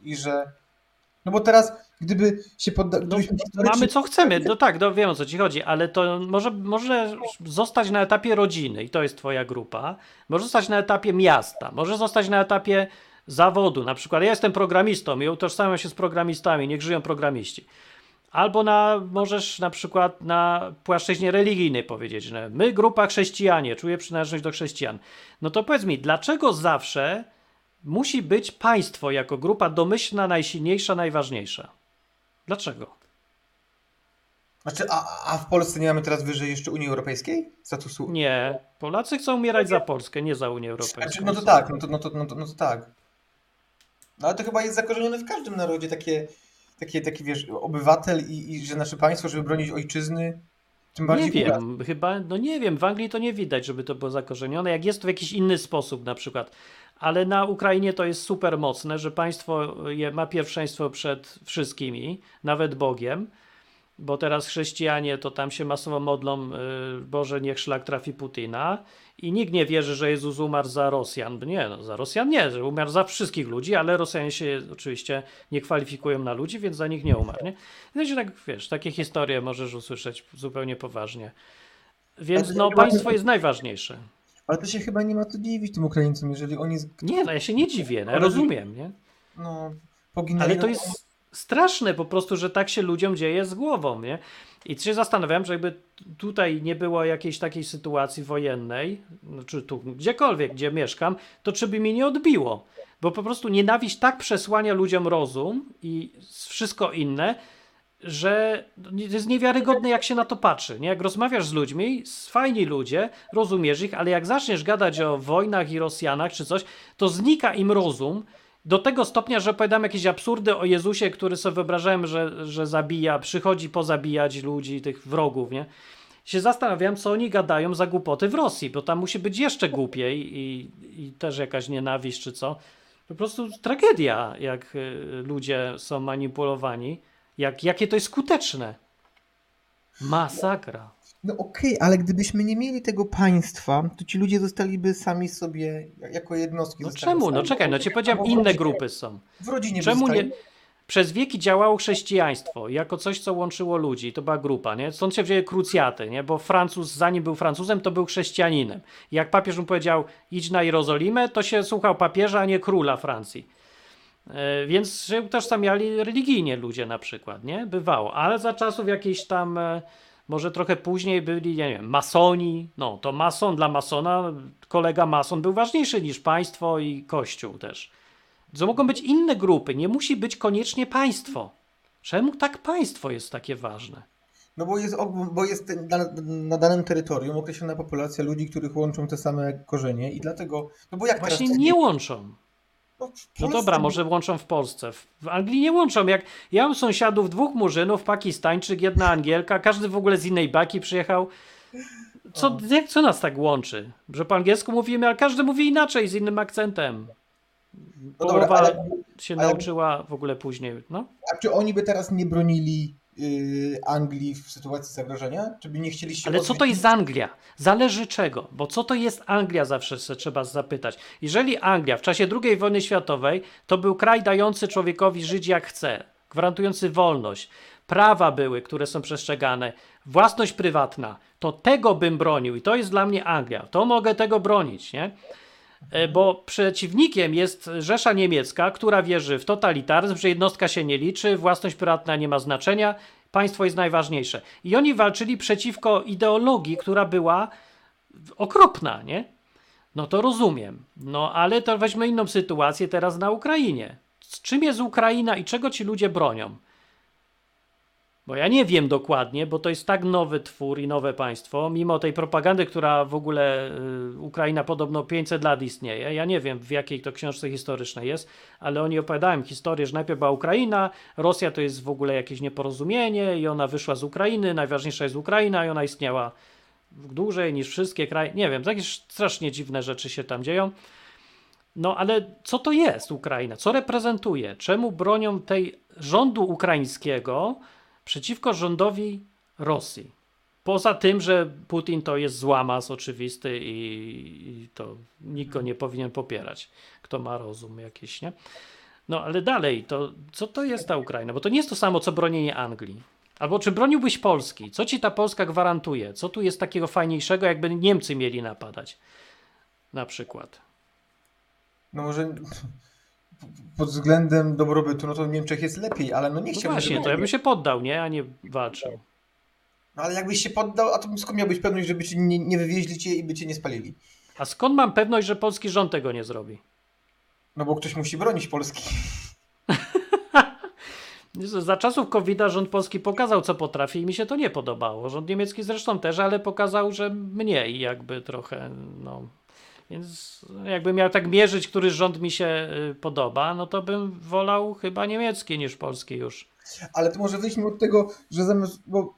[SPEAKER 2] i że. No bo teraz, gdyby się poddać. No,
[SPEAKER 1] mamy co chcemy, no tak, no wiem o co ci chodzi, ale to może, może zostać na etapie rodziny i to jest twoja grupa, może zostać na etapie miasta, może zostać na etapie zawodu. Na przykład ja jestem programistą i utożsamiam się z programistami, niech żyją programiści. Albo na, możesz na przykład na płaszczyźnie religijnej powiedzieć, że my, grupa chrześcijanie, czuję przynależność do chrześcijan. No to powiedz mi, dlaczego zawsze musi być państwo jako grupa domyślna, najsilniejsza, najważniejsza? Dlaczego?
[SPEAKER 2] Znaczy, a, a w Polsce nie mamy teraz wyżej jeszcze Unii Europejskiej? Statusu?
[SPEAKER 1] Nie. Polacy chcą umierać za Polskę, nie za Unię Europejską. Znaczy,
[SPEAKER 2] no to tak, no to, no to, no to, no to tak. No ale to chyba jest zakorzenione w każdym narodzie takie taki, taki wiesz, obywatel i, i że nasze państwo, żeby bronić ojczyzny,
[SPEAKER 1] tym bardziej nie wiem, chyba, no nie wiem, w Anglii to nie widać, żeby to było zakorzenione, jak jest to w jakiś inny sposób na przykład, ale na Ukrainie to jest super mocne, że państwo je, ma pierwszeństwo przed wszystkimi, nawet Bogiem, bo teraz chrześcijanie to tam się masowo modlą, y, Boże niech szlak trafi Putina i nikt nie wierzy, że Jezus umarł za Rosjan. Nie, no, za Rosjan nie, że umarł za wszystkich ludzi, ale Rosjanie się oczywiście nie kwalifikują na ludzi, więc za nich nie umarł. Nie? Znaczy, tak, wiesz, takie historie możesz usłyszeć zupełnie poważnie. Więc no, państwo jest najważniejsze.
[SPEAKER 2] Ale to się chyba nie ma co dziwić tym Ukraińcom, jeżeli oni...
[SPEAKER 1] Nie, no ja się nie dziwię, no, ja rozumiem, nie? No, poginęli... Ale to jest straszne po prostu, że tak się ludziom dzieje z głową, nie? I się zastanawiam, że jakby tutaj nie było jakiejś takiej sytuacji wojennej, czy tu gdziekolwiek, gdzie mieszkam, to czy by mi nie odbiło? Bo po prostu nienawiść tak przesłania ludziom rozum i wszystko inne, że jest niewiarygodne, jak się na to patrzy. Nie? Jak rozmawiasz z ludźmi, fajni ludzie, rozumiesz ich, ale jak zaczniesz gadać o wojnach i Rosjanach czy coś, to znika im rozum do tego stopnia, że opowiadam jakieś absurdy o Jezusie, który sobie wyobrażałem, że, że zabija, przychodzi pozabijać ludzi, tych wrogów, nie? Się zastanawiam, co oni gadają za głupoty w Rosji, bo tam musi być jeszcze głupiej i, i też jakaś nienawiść czy co. Po prostu tragedia, jak y, ludzie są manipulowani, jak, jakie to jest skuteczne. Masakra.
[SPEAKER 2] No okej, okay, ale gdybyśmy nie mieli tego państwa, to ci ludzie zostaliby sami sobie jako jednostki.
[SPEAKER 1] No czemu? Sami. No czekaj, no ci powiedziałem, inne grupy są.
[SPEAKER 2] W rodzinie
[SPEAKER 1] Czemu nie? Przez wieki działało chrześcijaństwo jako coś, co łączyło ludzi. To była grupa, nie? Stąd się wzięły krucjaty, nie? Bo Francuz, zanim był Francuzem, to był chrześcijaninem. Jak papież mu powiedział, idź na Jerozolimę, to się słuchał papieża, a nie króla Francji. E, więc się utożsamiali religijnie ludzie na przykład, nie? Bywało. Ale za czasów jakiejś tam e, może trochę później byli, nie wiem, masoni. No to mason dla masona, kolega mason był ważniejszy niż państwo i kościół też. To mogą być inne grupy, nie musi być koniecznie państwo. Czemu tak państwo jest takie ważne?
[SPEAKER 2] No bo jest, bo jest na, na danym terytorium określona populacja ludzi, których łączą te same korzenie i dlatego, no bo jak
[SPEAKER 1] Właśnie teraz... nie łączą. No, no dobra, może łączą w Polsce. W Anglii nie łączą. Jak ja mam sąsiadów, dwóch murzynów, pakistańczyk, jedna Angielka, każdy w ogóle z innej baki przyjechał. Co, jak, co nas tak łączy? Że po angielsku mówimy, ale każdy mówi inaczej, z innym akcentem. No Połowa dobra, ale, się ale, nauczyła w ogóle później. No?
[SPEAKER 2] A czy oni by teraz nie bronili Anglii w sytuacji zagrożenia? Czy by nie chcieli się
[SPEAKER 1] Ale co to jest Anglia? Zależy czego, bo co to jest Anglia zawsze trzeba zapytać. Jeżeli Anglia w czasie II wojny światowej to był kraj dający człowiekowi żyć jak chce, gwarantujący wolność, prawa były, które są przestrzegane, własność prywatna, to tego bym bronił i to jest dla mnie Anglia. To mogę tego bronić, nie? E, bo przeciwnikiem jest Rzesza Niemiecka, która wierzy w totalitaryzm, że jednostka się nie liczy, własność prywatna nie ma znaczenia, państwo jest najważniejsze. I oni walczyli przeciwko ideologii, która była okropna, nie? No to rozumiem. No ale to weźmy inną sytuację teraz na Ukrainie. Z czym jest Ukraina i czego ci ludzie bronią? Bo ja nie wiem dokładnie, bo to jest tak nowy twór i nowe państwo, mimo tej propagandy, która w ogóle y, Ukraina podobno 500 lat istnieje. Ja nie wiem, w jakiej to książce historycznej jest, ale oni opowiadają historię, że najpierw była Ukraina, Rosja to jest w ogóle jakieś nieporozumienie i ona wyszła z Ukrainy, najważniejsza jest Ukraina i ona istniała dłużej niż wszystkie kraje. Nie wiem, jakieś strasznie dziwne rzeczy się tam dzieją. no ale co to jest Ukraina? Co reprezentuje? Czemu bronią tej rządu ukraińskiego przeciwko rządowi Rosji? Poza tym, że Putin to jest złamas oczywisty i, i to nikt go nie powinien popierać, kto ma rozum jakiś, nie? No ale dalej, to co to jest ta Ukraina? Bo to nie jest to samo, co bronienie Anglii. Albo czy broniłbyś Polski? Co ci ta Polska gwarantuje? Co tu jest takiego fajniejszego, jakby Niemcy mieli napadać? Na przykład.
[SPEAKER 2] No może pod względem dobrobytu, no to w Niemczech jest lepiej, ale no nie chciałbym...
[SPEAKER 1] No właśnie, to ja bym się poddał, nie? A nie walczył.
[SPEAKER 2] No ale jakbyś się poddał, a to skąd miałbyś pewność, żeby cię nie, nie wywieźli cię i by cię nie spalili?
[SPEAKER 1] A skąd mam pewność, że polski rząd tego nie zrobi?
[SPEAKER 2] No bo ktoś musi bronić Polski. <laughs>
[SPEAKER 1] Za czasów covid rząd polski pokazał, co potrafi i mi się to nie podobało. Rząd niemiecki zresztą też, ale pokazał, że mniej jakby trochę, no. Więc jakbym miał tak mierzyć, który rząd mi się y, podoba, no to bym wolał chyba niemiecki niż polski już.
[SPEAKER 2] Ale to może wyjdźmy od tego, że zamiast, bo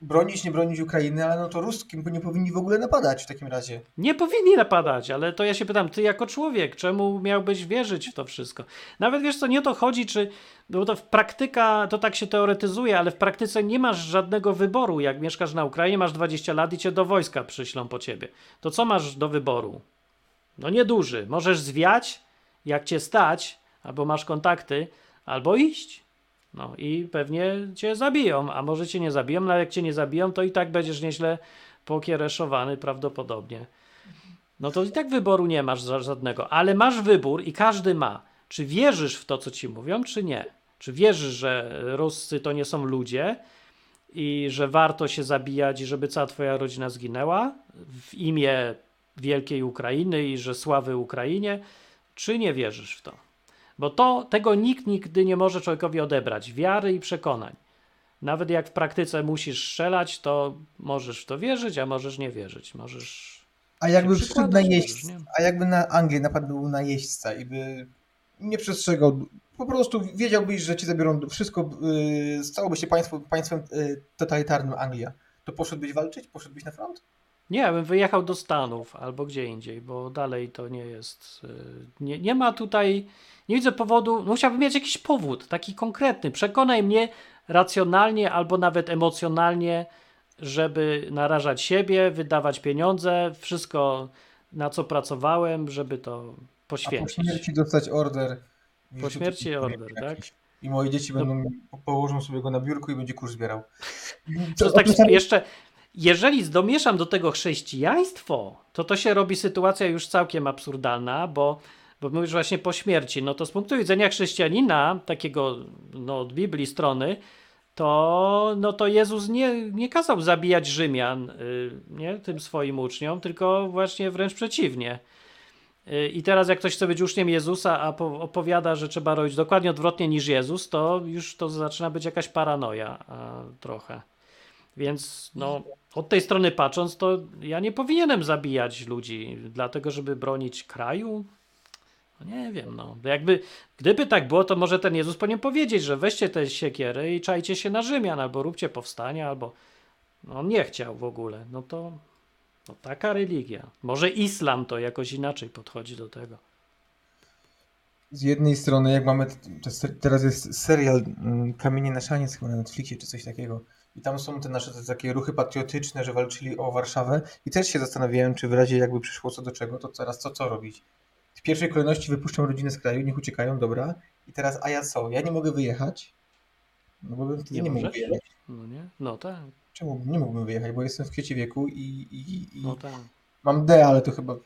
[SPEAKER 2] bronić, nie bronić Ukrainy, ale no to ruskim nie powinni w ogóle napadać w takim razie.
[SPEAKER 1] Nie powinni napadać, ale to ja się pytam, ty jako człowiek, czemu miałbyś wierzyć w to wszystko? Nawet wiesz co, nie o to chodzi, czy, bo to w praktyka, to tak się teoretyzuje, ale w praktyce nie masz żadnego wyboru. Jak mieszkasz na Ukrainie, masz 20 lat i cię do wojska przyślą po ciebie. To co masz do wyboru? No nieduży. Możesz zwiać, jak cię stać, albo masz kontakty, albo iść. No i pewnie cię zabiją, a może cię nie zabiją, no ale jak cię nie zabiją, to i tak będziesz nieźle pokiereszowany prawdopodobnie. No to i tak wyboru nie masz żadnego, ale masz wybór i każdy ma. Czy wierzysz w to, co ci mówią, czy nie? Czy wierzysz, że Ruscy to nie są ludzie i że warto się zabijać i żeby cała twoja rodzina zginęła w imię wielkiej Ukrainy i że sławy Ukrainie, czy nie wierzysz w to? Bo to, tego nikt nigdy nie może człowiekowi odebrać. Wiary i przekonań. Nawet jak w praktyce musisz strzelać, to możesz w to wierzyć, a możesz nie wierzyć. Możesz.
[SPEAKER 2] A jakby przyszedł na jeźdźca, a jakby na Anglię napadł na jeźdźca i by nie przestrzegał, po prostu wiedziałbyś, że ci zabiorą wszystko, yy, stałoby się państwo, państwem yy, totalitarnym Anglia, to poszedłbyś walczyć? Poszedłbyś na front?
[SPEAKER 1] Nie, bym wyjechał do Stanów albo gdzie indziej, bo dalej to nie jest. Yy, nie, nie ma tutaj nie widzę powodu, no musiałbym mieć jakiś powód, taki konkretny. Przekonaj mnie racjonalnie albo nawet emocjonalnie, żeby narażać siebie, wydawać pieniądze, wszystko na co pracowałem, żeby to poświęcić.
[SPEAKER 2] A po śmierci dostać order.
[SPEAKER 1] Po śmierci order, tak?
[SPEAKER 2] I moje dzieci no. będą, położą sobie go na biurku i będzie kurs zbierał.
[SPEAKER 1] To tak jeszcze, jeżeli domieszam do tego chrześcijaństwo, to to się robi sytuacja już całkiem absurdalna, bo bo mówisz właśnie po śmierci, no to z punktu widzenia chrześcijanina, takiego no, od Biblii strony, to, no to Jezus nie, nie kazał zabijać Rzymian y, nie, tym swoim uczniom, tylko właśnie wręcz przeciwnie. Y, I teraz jak ktoś chce być uczniem Jezusa, a opowiada, że trzeba robić dokładnie odwrotnie niż Jezus, to już to zaczyna być jakaś paranoja trochę. Więc no, od tej strony patrząc, to ja nie powinienem zabijać ludzi, dlatego żeby bronić kraju, no nie wiem, no. Jakby, gdyby tak było, to może ten Jezus powinien powiedzieć, że weźcie te siekiery i czajcie się na Rzymian, albo róbcie powstania, albo no, on nie chciał w ogóle. No to no, taka religia. Może islam to jakoś inaczej podchodzi do tego.
[SPEAKER 2] Z jednej strony, jak mamy, teraz jest serial mm, Kamienie na szaniec chyba na Netflixie, czy coś takiego. I tam są te nasze te takie ruchy patriotyczne, że walczyli o Warszawę. I też się zastanawiałem, czy w razie jakby przyszło co do czego, to teraz co, co robić? w pierwszej kolejności wypuszczam rodzinę z kraju, niech uciekają, dobra. I teraz, a ja co? Ja nie mogę wyjechać? No bo bym nie, nie mógł wyjechać.
[SPEAKER 1] No nie? No tak.
[SPEAKER 2] Czemu nie mógłbym wyjechać? Bo jestem w kwiecie wieku i, i, i
[SPEAKER 1] no tak.
[SPEAKER 2] mam D, ale to chyba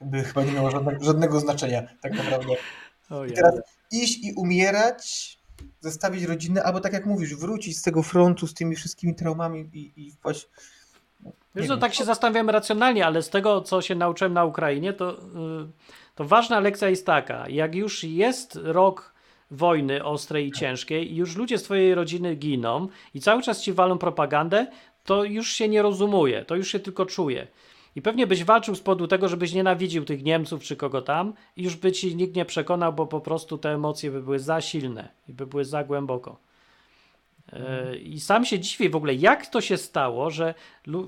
[SPEAKER 2] by chyba nie miało żadnego, żadnego znaczenia, tak naprawdę. <laughs> I teraz iść i umierać, zostawić rodzinę, albo tak jak mówisz, wrócić z tego frontu z tymi wszystkimi traumami i, i wpaść.
[SPEAKER 1] No, Wiesz, no, tak się zastanawiam racjonalnie, ale z tego, co się nauczyłem na Ukrainie, to yy, to ważna lekcja jest taka, jak już jest rok wojny ostrej i ciężkiej i już ludzie z twojej rodziny giną i cały czas ci walą propagandę, to już się nie rozumuje, to już się tylko czuje. I pewnie byś walczył z powodu tego, żebyś nienawidził tych Niemców czy kogo tam i już by ci nikt nie przekonał, bo po prostu te emocje by były za silne i by były za głęboko. E, I sam się dziwię w ogóle, jak to się stało, że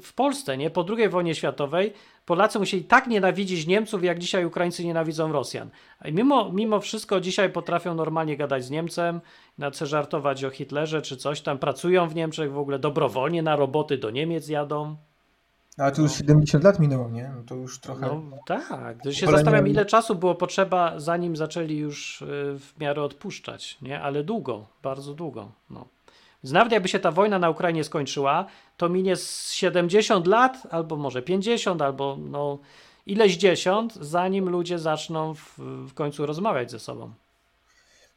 [SPEAKER 1] w Polsce, nie, po II wojnie światowej, Polacy musieli tak nienawidzić Niemców, jak dzisiaj Ukraińcy nienawidzą Rosjan. I mimo, mimo wszystko dzisiaj potrafią normalnie gadać z Niemcem, na żartować o Hitlerze czy coś tam, pracują w Niemczech w ogóle dobrowolnie na roboty do Niemiec jadą.
[SPEAKER 2] Ale to już 70 lat minęło, nie? No to już trochę. No,
[SPEAKER 1] tak. To się zastanawiam, ile czasu było potrzeba, zanim zaczęli już y, w miarę odpuszczać, nie? Ale długo, bardzo długo. No. Więc nawet jakby się ta wojna na Ukrainie skończyła, to minie 70 lat, albo może 50, albo no ileś dziesiąt, zanim ludzie zaczną w, w końcu rozmawiać ze sobą.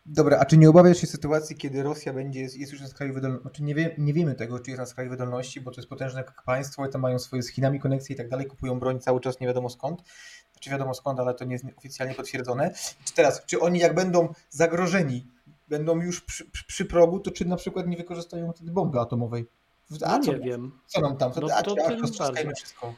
[SPEAKER 2] Dobra, a czy nie obawiasz się sytuacji, kiedy Rosja będzie, jest już na skraju wydolności? Znaczy nie, wie, nie wiemy tego, czy jest na skraju wydolności, bo to jest potężne państwo, i tam mają swoje z Chinami koneksje i tak dalej, kupują broń cały czas nie wiadomo skąd. Znaczy wiadomo skąd, ale to nie jest oficjalnie potwierdzone. Czy teraz, czy oni jak będą zagrożeni, będą już przy, przy, progu, to czy na przykład nie wykorzystają wtedy bomby atomowej?
[SPEAKER 1] A no co, nie wiem.
[SPEAKER 2] Co nam tam?
[SPEAKER 1] No, to a, a, wszystko.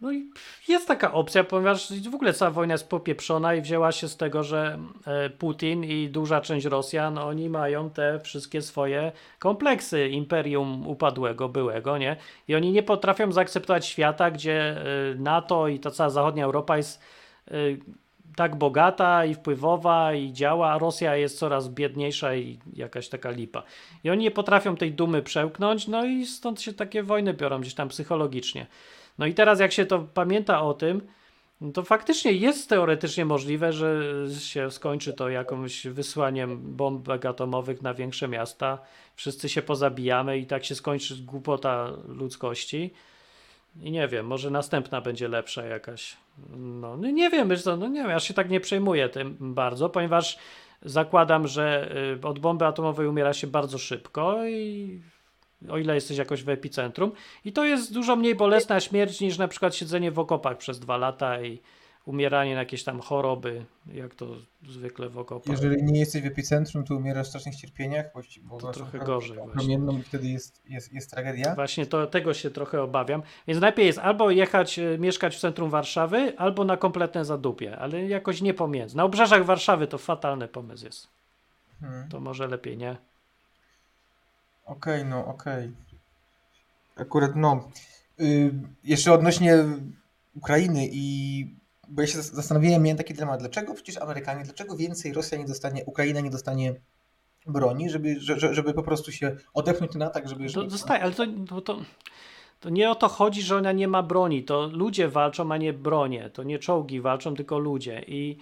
[SPEAKER 1] No i jest taka opcja, ponieważ w ogóle cała wojna jest popieprzona i wzięła się z tego, że e, Putin i duża część Rosjan, oni mają te wszystkie swoje kompleksy imperium upadłego, byłego, nie? I oni nie potrafią zaakceptować świata, gdzie e, NATO i ta cała zachodnia Europa jest e, tak bogata i wpływowa i działa, a Rosja jest coraz biedniejsza i jakaś taka lipa. I oni nie potrafią tej dumy przełknąć, no i stąd się takie wojny biorą gdzieś tam psychologicznie. No i teraz jak się to pamięta o tym, to faktycznie jest teoretycznie możliwe, że się skończy to jakimś wysłaniem bombek atomowych na większe miasta. Wszyscy się pozabijamy i tak się skończy głupota ludzkości. I nie wiem, może następna będzie lepsza jakaś. No, no nie wiem, co, no nie wiem, ja się tak nie przejmuję tym bardzo, ponieważ zakładam, że y, od bomby atomowej umiera się bardzo szybko i o ile jesteś jakoś w epicentrum. I to jest dużo mniej bolesna śmierć niż na przykład siedzenie w okopach przez dwa lata i umieranie na jakieś tam choroby, jak to zwykle w okopach.
[SPEAKER 2] Jeżeli nie jesteś w epicentrum, to umierasz w strasznych cierpieniach,
[SPEAKER 1] bo to trochę gorzej.
[SPEAKER 2] Promienną i wtedy jest, jest, jest tragedia.
[SPEAKER 1] Właśnie to, tego się trochę obawiam. Więc najlepiej jest albo jechać, e, mieszkać w centrum Warszawy, albo na kompletne zadupie, ale jakoś nie pomiędzy. Na obrzeżach Warszawy to fatalny pomysł jest. Hmm. To może lepiej, nie?
[SPEAKER 2] Okej, okay, no okej. Okay. Akurat no. Yy, jeszcze odnośnie Ukrainy i bo ja się zastanawiałem, miałem taki dylemat, dlaczego przecież Amerykanie, dlaczego więcej Rosja nie dostanie, Ukraina nie dostanie broni, żeby, żeby, żeby po prostu się odepchnąć na tak, żeby...
[SPEAKER 1] To dostaje, ale to, to, to, to, nie o to chodzi, że ona nie ma broni, to ludzie walczą, a nie bronie, to nie czołgi walczą, tylko ludzie i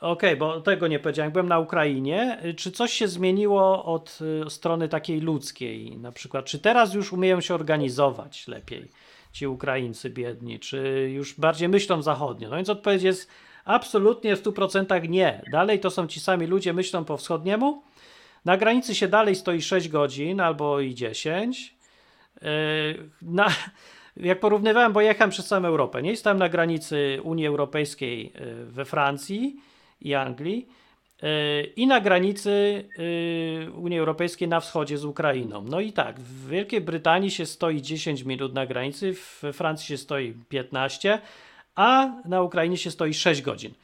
[SPEAKER 1] Okej, okay, bo tego nie powiedziałem. byłem na Ukrainie. Czy coś się zmieniło od y, strony takiej ludzkiej? Na przykład, czy teraz już umieją się organizować lepiej ci Ukraińcy biedni? Czy już bardziej myślą zachodnio? No więc odpowiedź jest absolutnie w 100% nie. Dalej to są ci sami ludzie, myślą po wschodniemu. Na granicy się dalej stoi 6 godzin albo i 10. Yy, na, <laughs> jak porównywałem, bo jechałem przez całą Europę, nie stałem na granicy Unii Europejskiej y, we Francji i Anglii e, i na granicy e, Unii Europejskiej na wschodzie z Ukrainą. No i tak, w Wielkiej Brytanii się stoi 10 minut na granicy, w Francji się stoi 15, a na Ukrainie się stoi 6 godzin.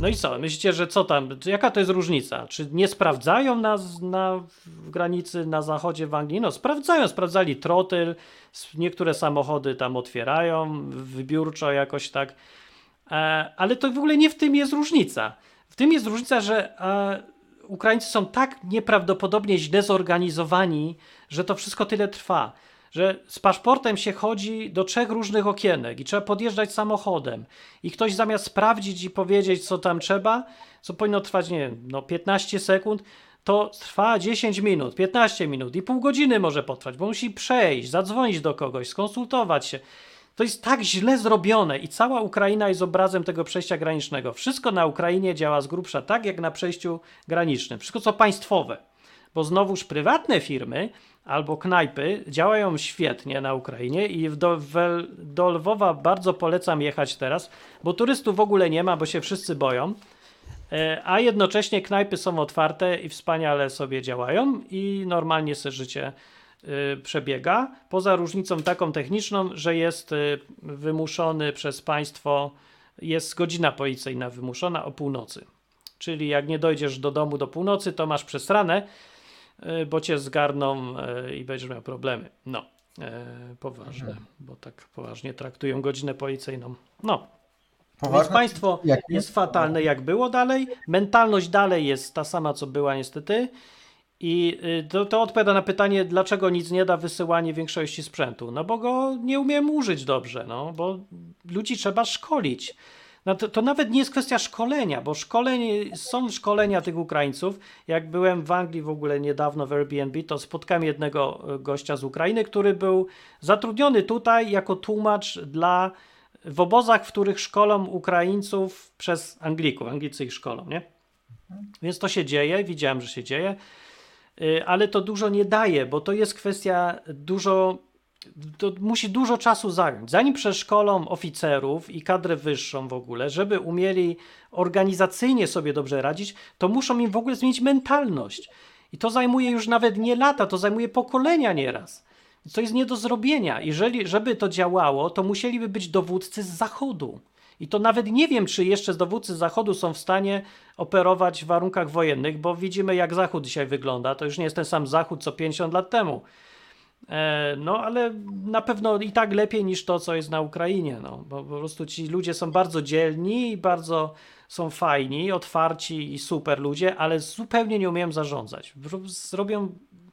[SPEAKER 1] No i co? Myślicie, że co tam? Jaka to jest różnica? Czy nie sprawdzają nas na granicy na zachodzie w Anglii? No sprawdzają, sprawdzali trotyl, niektóre samochody tam otwierają wybiórczo jakoś tak, e, ale to w ogóle nie w tym jest różnica. W tym jest różnica, że e, Ukraińcy są tak nieprawdopodobnie źle zorganizowani, że to wszystko tyle trwa. Że z paszportem się chodzi do trzech różnych okienek i trzeba podjeżdżać samochodem. I ktoś zamiast sprawdzić i powiedzieć, co tam trzeba, co powinno trwać, nie wiem, no 15 sekund, to trwa 10 minut, 15 minut i pół godziny może potrwać, bo musi przejść, zadzwonić do kogoś, skonsultować się. To jest tak źle zrobione i cała Ukraina jest obrazem tego przejścia granicznego. Wszystko na Ukrainie działa z grubsza tak, jak na przejściu granicznym. Wszystko co państwowe. Bo znowuż prywatne firmy albo knajpy działają świetnie na Ukrainie i do, do Lwowa bardzo polecam jechać teraz, bo turystów w ogóle nie ma, bo się wszyscy boją. E, a jednocześnie knajpy są otwarte i wspaniale sobie działają i normalnie sobie życie przebiega, poza różnicą taką techniczną, że jest y, wymuszony przez państwo, jest godzina policyjna wymuszona o północy. Czyli jak nie dojdziesz do domu do północy, to masz przesranę. bo cię zgarną i będziesz miał problemy. No, poważne, mhm. bo tak poważnie traktują godzinę policyjną. No, Poważne? Więc państwo jest fatalne, jak było dalej. Mentalność dalej jest ta sama, co była niestety. I y, to, to odpowiada na pytanie, dlaczego nic nie da wysyłanie większości sprzętu. No bo go nie umiem użyć dobrze, no bo ludzi trzeba szkolić. No to, to, nawet nie jest kwestia szkolenia, bo szkolenie, są szkolenia tych Ukraińców. Jak byłem w Anglii w ogóle niedawno w Airbnb, to spotkałem jednego y, gościa z Ukrainy, który był zatrudniony tutaj jako tłumacz dla w obozach, w których szkolą Ukraińców przez Anglików. Anglicy ich szkolą, nie? Więc to się dzieje, widziałem, że się dzieje, ale to dużo nie daje, bo to jest kwestia dużo. To musi dużo czasu zająć. Zanim przeszkolą oficerów i kadrę wyższą w ogóle, żeby umieli organizacyjnie sobie dobrze radzić, to muszą im w ogóle zmienić mentalność. I to zajmuje już nawet nie lata, to zajmuje pokolenia nieraz. To jest nie do zrobienia. Jeżeli, żeby to działało, to musieliby być dowódcy z Zachodu. I to nawet nie wiem, czy jeszcze dowódcy Zachodu są w stanie operować w warunkach wojennych, bo widzimy, jak Zachód dzisiaj wygląda. To już nie jest ten sam Zachód co 50 lat temu. E, no, ale na pewno i tak lepiej niż to, co jest na Ukrainie. No, bo po prostu ci ludzie są bardzo dzielni i bardzo są fajni, otwarci i super ludzie, ale zupełnie nie umieją zarządzać. Zrobią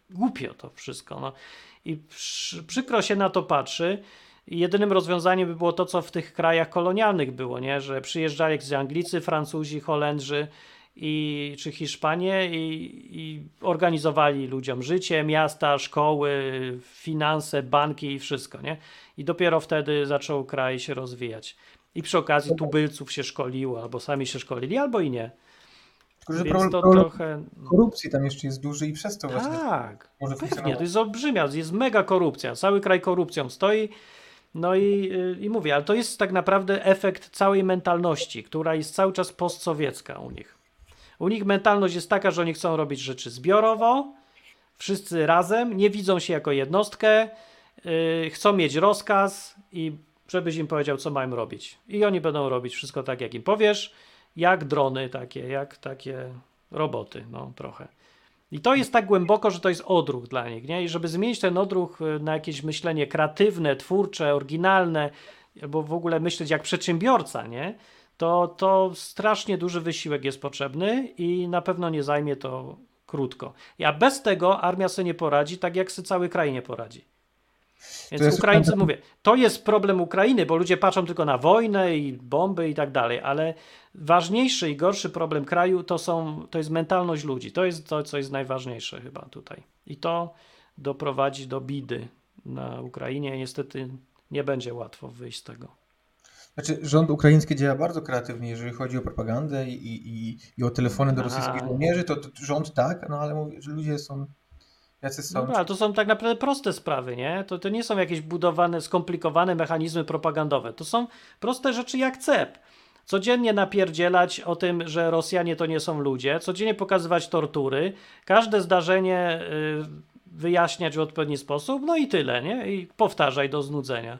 [SPEAKER 1] głupio to wszystko. No. I przy, przykro się na to patrzy. Jedynym rozwiązaniem by było to, co w tych krajach kolonialnych było, nie? że przyjeżdżali jakieś Anglicy, Francuzi, Holendrzy i, czy Hiszpanie i, i organizowali ludziom życie, miasta, szkoły, finanse, banki i wszystko. Nie? I dopiero wtedy zaczął kraj się rozwijać. I przy okazji tubylców się szkoliło, albo sami się szkolili, albo i nie.
[SPEAKER 2] Tylko, że problem, problem trochę... korupcji tam jeszcze jest duży i przez to właśnie
[SPEAKER 1] tak, może pewnie, to jest olbrzymia, jest mega korupcja, cały kraj korupcją stoi, no i, y, i mówię, ale to jest tak naprawdę efekt całej mentalności, która jest cały czas postsowiecka u nich. U nich mentalność jest taka, że oni chcą robić rzeczy zbiorowo, wszyscy razem, nie widzą się jako jednostkę, yy, chcą mieć rozkaz i żebyś im powiedział, co mają robić. I oni będą robić wszystko tak, jak im powiesz jak drony takie, jak takie roboty, no trochę. I to jest tak głęboko, że to jest odruch dla nich, nie? I żeby zmienić ten odruch y, na jakieś myślenie kreatywne, twórcze, oryginalne, albo w ogóle myśleć jak przedsiębiorca, nie? To, to strasznie duży wysiłek jest potrzebny i na pewno nie zajmie to krótko. A bez tego armia sobie nie poradzi, tak jak cały kraj nie poradzi. Więc Ukraińcy, mówię, to jest problem Ukrainy, bo ludzie patrzą tylko na wojnę i bomby i tak dalej, ale ważniejszy i gorszy problem kraju to, są, to jest mentalność ludzi. To jest to, co jest najważniejsze chyba tutaj. I to doprowadzi do bidy na Ukrainie. Niestety nie będzie łatwo wyjść z tego.
[SPEAKER 2] Znaczy, rząd ukraiński działa bardzo kreatywnie, jeżeli chodzi o propagandę i, i, i o telefony do rosyjskich żołnierzy, to, to, rząd tak, no ale mówię, że ludzie są Jacy są?
[SPEAKER 1] No, ale to są tak naprawdę proste sprawy, nie? To, to nie są jakieś budowane, skomplikowane mechanizmy propagandowe. To są proste rzeczy jak cep. Codziennie napierdzielać o tym, że Rosjanie to nie są ludzie, codziennie pokazywać tortury, każde zdarzenie y, wyjaśniać w odpowiedni sposób, no i tyle, nie? I powtarzaj do znudzenia.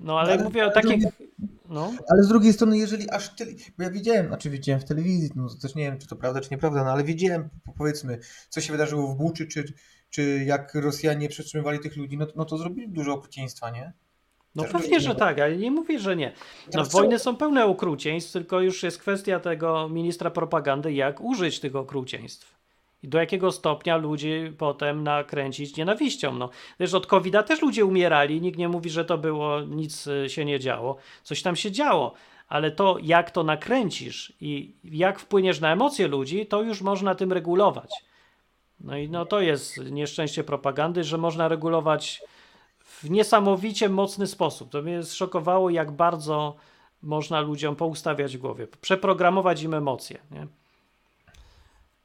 [SPEAKER 1] No ale, ale mówię o takich. No.
[SPEAKER 2] Ale z drugiej strony, jeżeli aż tyle. Bo ja widziałem, znaczy widziałem w telewizji, no też nie wiem, czy to prawda, czy nieprawda, no ale widziałem, powiedzmy, co się wydarzyło w Buczy, czy, czy jak Rosjanie przetrzymywali tych ludzi, no, no to zrobili dużo okrucieństwa, nie?
[SPEAKER 1] No Też pewnie, że tak, ale nie mówię, że nie. No wojny są pełne okrucieństw, tylko już jest kwestia tego ministra propagandy, jak użyć tych okrucieństw. I do jakiego stopnia ludzi potem nakręcić nienawiścią. No, wiesz, od covid też ludzie umierali, nikt nie mówi, że to było, nic y, się nie działo. Coś tam się działo, ale to, jak to nakręcisz i jak wpłyniesz na emocje ludzi, to już można tym regulować. No i no to jest nieszczęście propagandy, że można regulować w niesamowicie mocny sposób. To mnie zszokowało, jak bardzo można ludziom poustawiać w głowie, przeprogramować im emocje. Nie?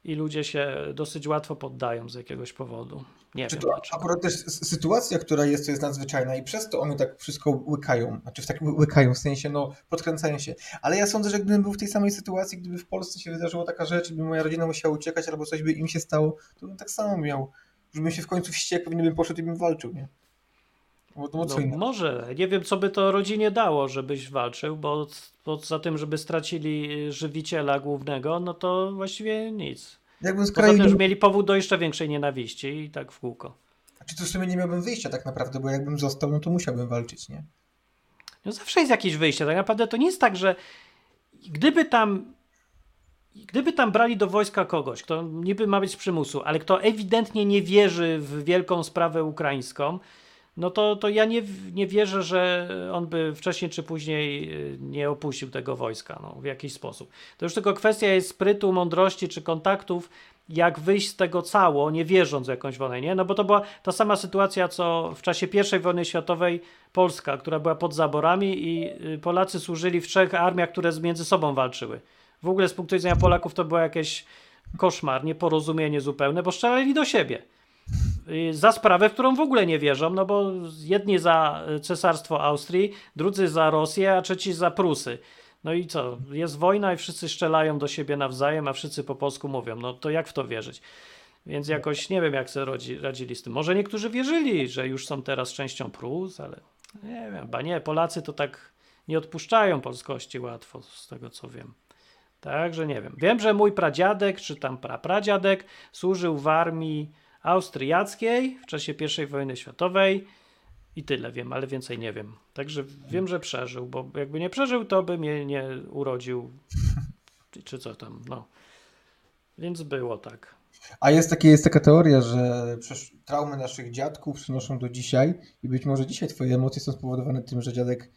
[SPEAKER 1] I ludzie się dosyć łatwo poddają z jakiegoś powodu. Nie
[SPEAKER 2] Czy
[SPEAKER 1] wiem
[SPEAKER 2] to dlaczego. Akurat też sytuacja, która jest, to jest nadzwyczajna i przez to oni tak wszystko łykają. Znaczy w tak łykają, w sensie no podkręcają się. Ale ja sądzę, że gdybym był w tej samej sytuacji, gdyby w Polsce się wydarzyła taka rzecz, gdyby moja rodzina musiała uciekać albo coś by im się stało, to bym tak samo miał. Żebym się w końcu wściekł, pewnie bym poszedł i bym walczył, nie?
[SPEAKER 1] No, może. Nie wiem, co by to rodzinie dało, żebyś walczył, bo poza tym, żeby stracili żywiciela głównego, no to właściwie nic. Jakbym z kraju... Poza tym, mieli powód do jeszcze większej nienawiści i tak w kółko.
[SPEAKER 2] Znaczy to w sumie nie miałbym wyjścia tak naprawdę, bo jakbym został, no to musiałbym walczyć, nie?
[SPEAKER 1] No zawsze jest jakieś wyjście. Tak naprawdę to nie jest tak, że gdyby tam gdyby tam brali do wojska kogoś, kto niby ma być z przymusu, ale kto ewidentnie nie wierzy w wielką sprawę ukraińską, no to, to ja nie, nie wierzę, że on by wcześniej czy później y, nie opuścił tego wojska no, w jakiś sposób. To już tylko kwestia jest sprytu, mądrości czy kontaktów, jak wyjść z tego cało, nie wierząc w jakąś wojnę, nie? No bo to była ta sama sytuacja, co w czasie I wojny światowej Polska, która była pod zaborami i y, Polacy służyli w trzech armiach, które między sobą walczyły. W ogóle z punktu widzenia Polaków to było jakieś koszmar, nieporozumienie zupełne, bo strzelali do siebie. Y, za sprawę, w którą w ogóle nie wierzą, no bo jedni za Cesarstwo Austrii, drudzy za Rosję, a trzeci za Prusy. No i co? Jest wojna i wszyscy strzelają do siebie nawzajem, a wszyscy po polsku mówią. No to jak w to wierzyć? Więc jakoś nie wiem, jak sobie radzi, radzili z tym. Może niektórzy wierzyli, że już są teraz częścią Prus, ale nie wiem, ba nie, Polacy to tak nie odpuszczają polskości łatwo, z tego co wiem. Także nie wiem. Wiem, że mój pradziadek, czy tam prapradziadek służył w armii austriackiej w czasie I wojny światowej i tyle wiem, ale więcej nie wiem. Także wiem, że przeżył, bo jakby nie przeżył, to by mnie nie urodził, czy co tam, no. Więc było tak.
[SPEAKER 2] A jest, takie, jest taka teoria, że traumy naszych dziadków przynoszą do dzisiaj i być może dzisiaj twoje emocje są spowodowane tym, że dziadek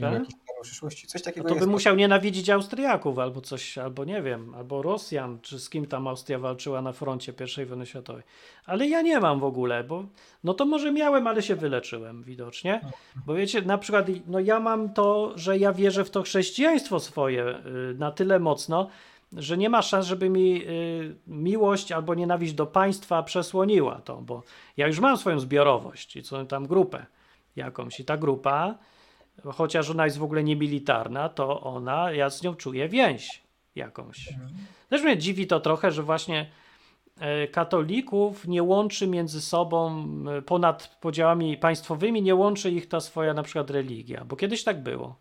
[SPEAKER 2] tak? przyszłości. Coś takiego
[SPEAKER 1] no to by musiał nienawidzić Austriaków albo coś, albo nie wiem, albo Rosjan, czy z kim tam Austria walczyła na froncie I wojny światowej. Ale ja nie mam w ogóle, bo no to może miałem, ale się wyleczyłem widocznie. Bo wiecie, na przykład no ja mam to, że ja wierzę w to chrześcijaństwo swoje y, na tyle mocno, że nie ma szans, żeby mi y, miłość albo nienawiść do państwa przesłoniła to, bo ja już mam swoją zbiorowość i co tam grupę jakąś i ta grupa chociaż ona jest w ogóle niemilitarna, to ona, ja z nią czuję więź jakąś. Mhm. Też mnie dziwi to trochę, że właśnie e, katolików nie łączy między sobą e, ponad podziałami państwowymi, nie łączy ich ta swoja na przykład religia, bo kiedyś tak było.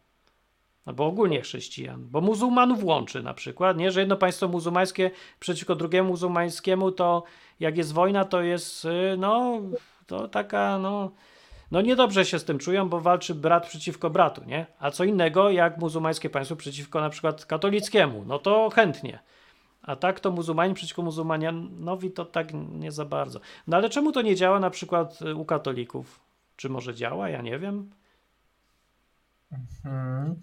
[SPEAKER 1] Albo ogólnie chrześcijan, bo muzułmanów łączy na przykład, nie? że jedno państwo muzułmańskie przeciwko drugiemu muzułmańskiemu, to jak jest wojna, to jest e, no, to taka no, no niedobrze się z tym czują, bo walczy brat przeciwko bratu, nie? A co innego jak muzułmańskie państwo przeciwko na przykład katolickiemu, no to chętnie. A tak to muzułmanin przeciwko muzułmanianowi to tak nie za bardzo. No ale czemu to nie działa na przykład u katolików? Czy może działa? Ja nie wiem.
[SPEAKER 2] Mhm.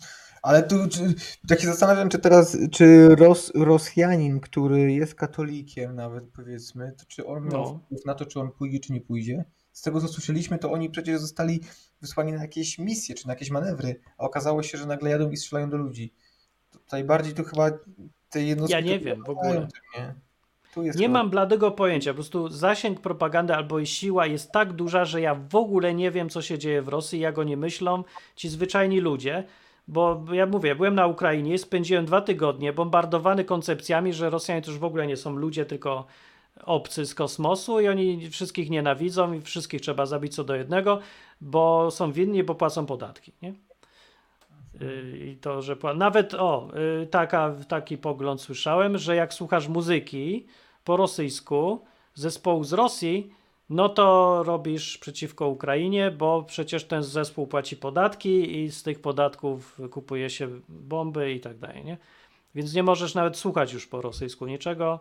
[SPEAKER 2] Ale tu czy, tak się zastanawiam, czy teraz, czy Ros, Rosjanin, który jest katolikiem nawet powiedzmy, czy on no. wpływ na to, czy on pójdzie, czy nie pójdzie? Z tego co słyszeliśmy, to oni przecież zostali wysłani na jakieś misje czy na jakieś manewry, a okazało się, że nagle jadą i strzelają do ludzi. Tutaj bardziej tu chyba te jednostki...
[SPEAKER 1] Ja nie wiem w ogóle. nie, nie chyba... mam bladego pojęcia. Po prostu zasięg propagandy albo siła jest tak duża, że ja w ogóle nie wiem, co się dzieje w Rosji, jak oni myślą, ci zwyczajni ludzie. Bo ja mówię, byłem na Ukrainie, spędziłem dwa tygodnie bombardowany koncepcjami, że Rosjanie to już w ogóle nie są ludzie, tylko obcy z kosmosu i oni wszystkich nienawidzą i wszystkich trzeba zabić co do jednego, bo są winni, bo płacą podatki. Nie? Y, I to, że nawet o, y, taka, taki pogląd słyszałem, że jak słuchasz muzyki po rosyjsku zespołu z Rosji, no to robisz przeciwko Ukrainie, bo przecież ten zespół płaci podatki i z tych podatków kupuje się bomby i tak dalej, nie? Więc nie możesz nawet słuchać już po rosyjsku niczego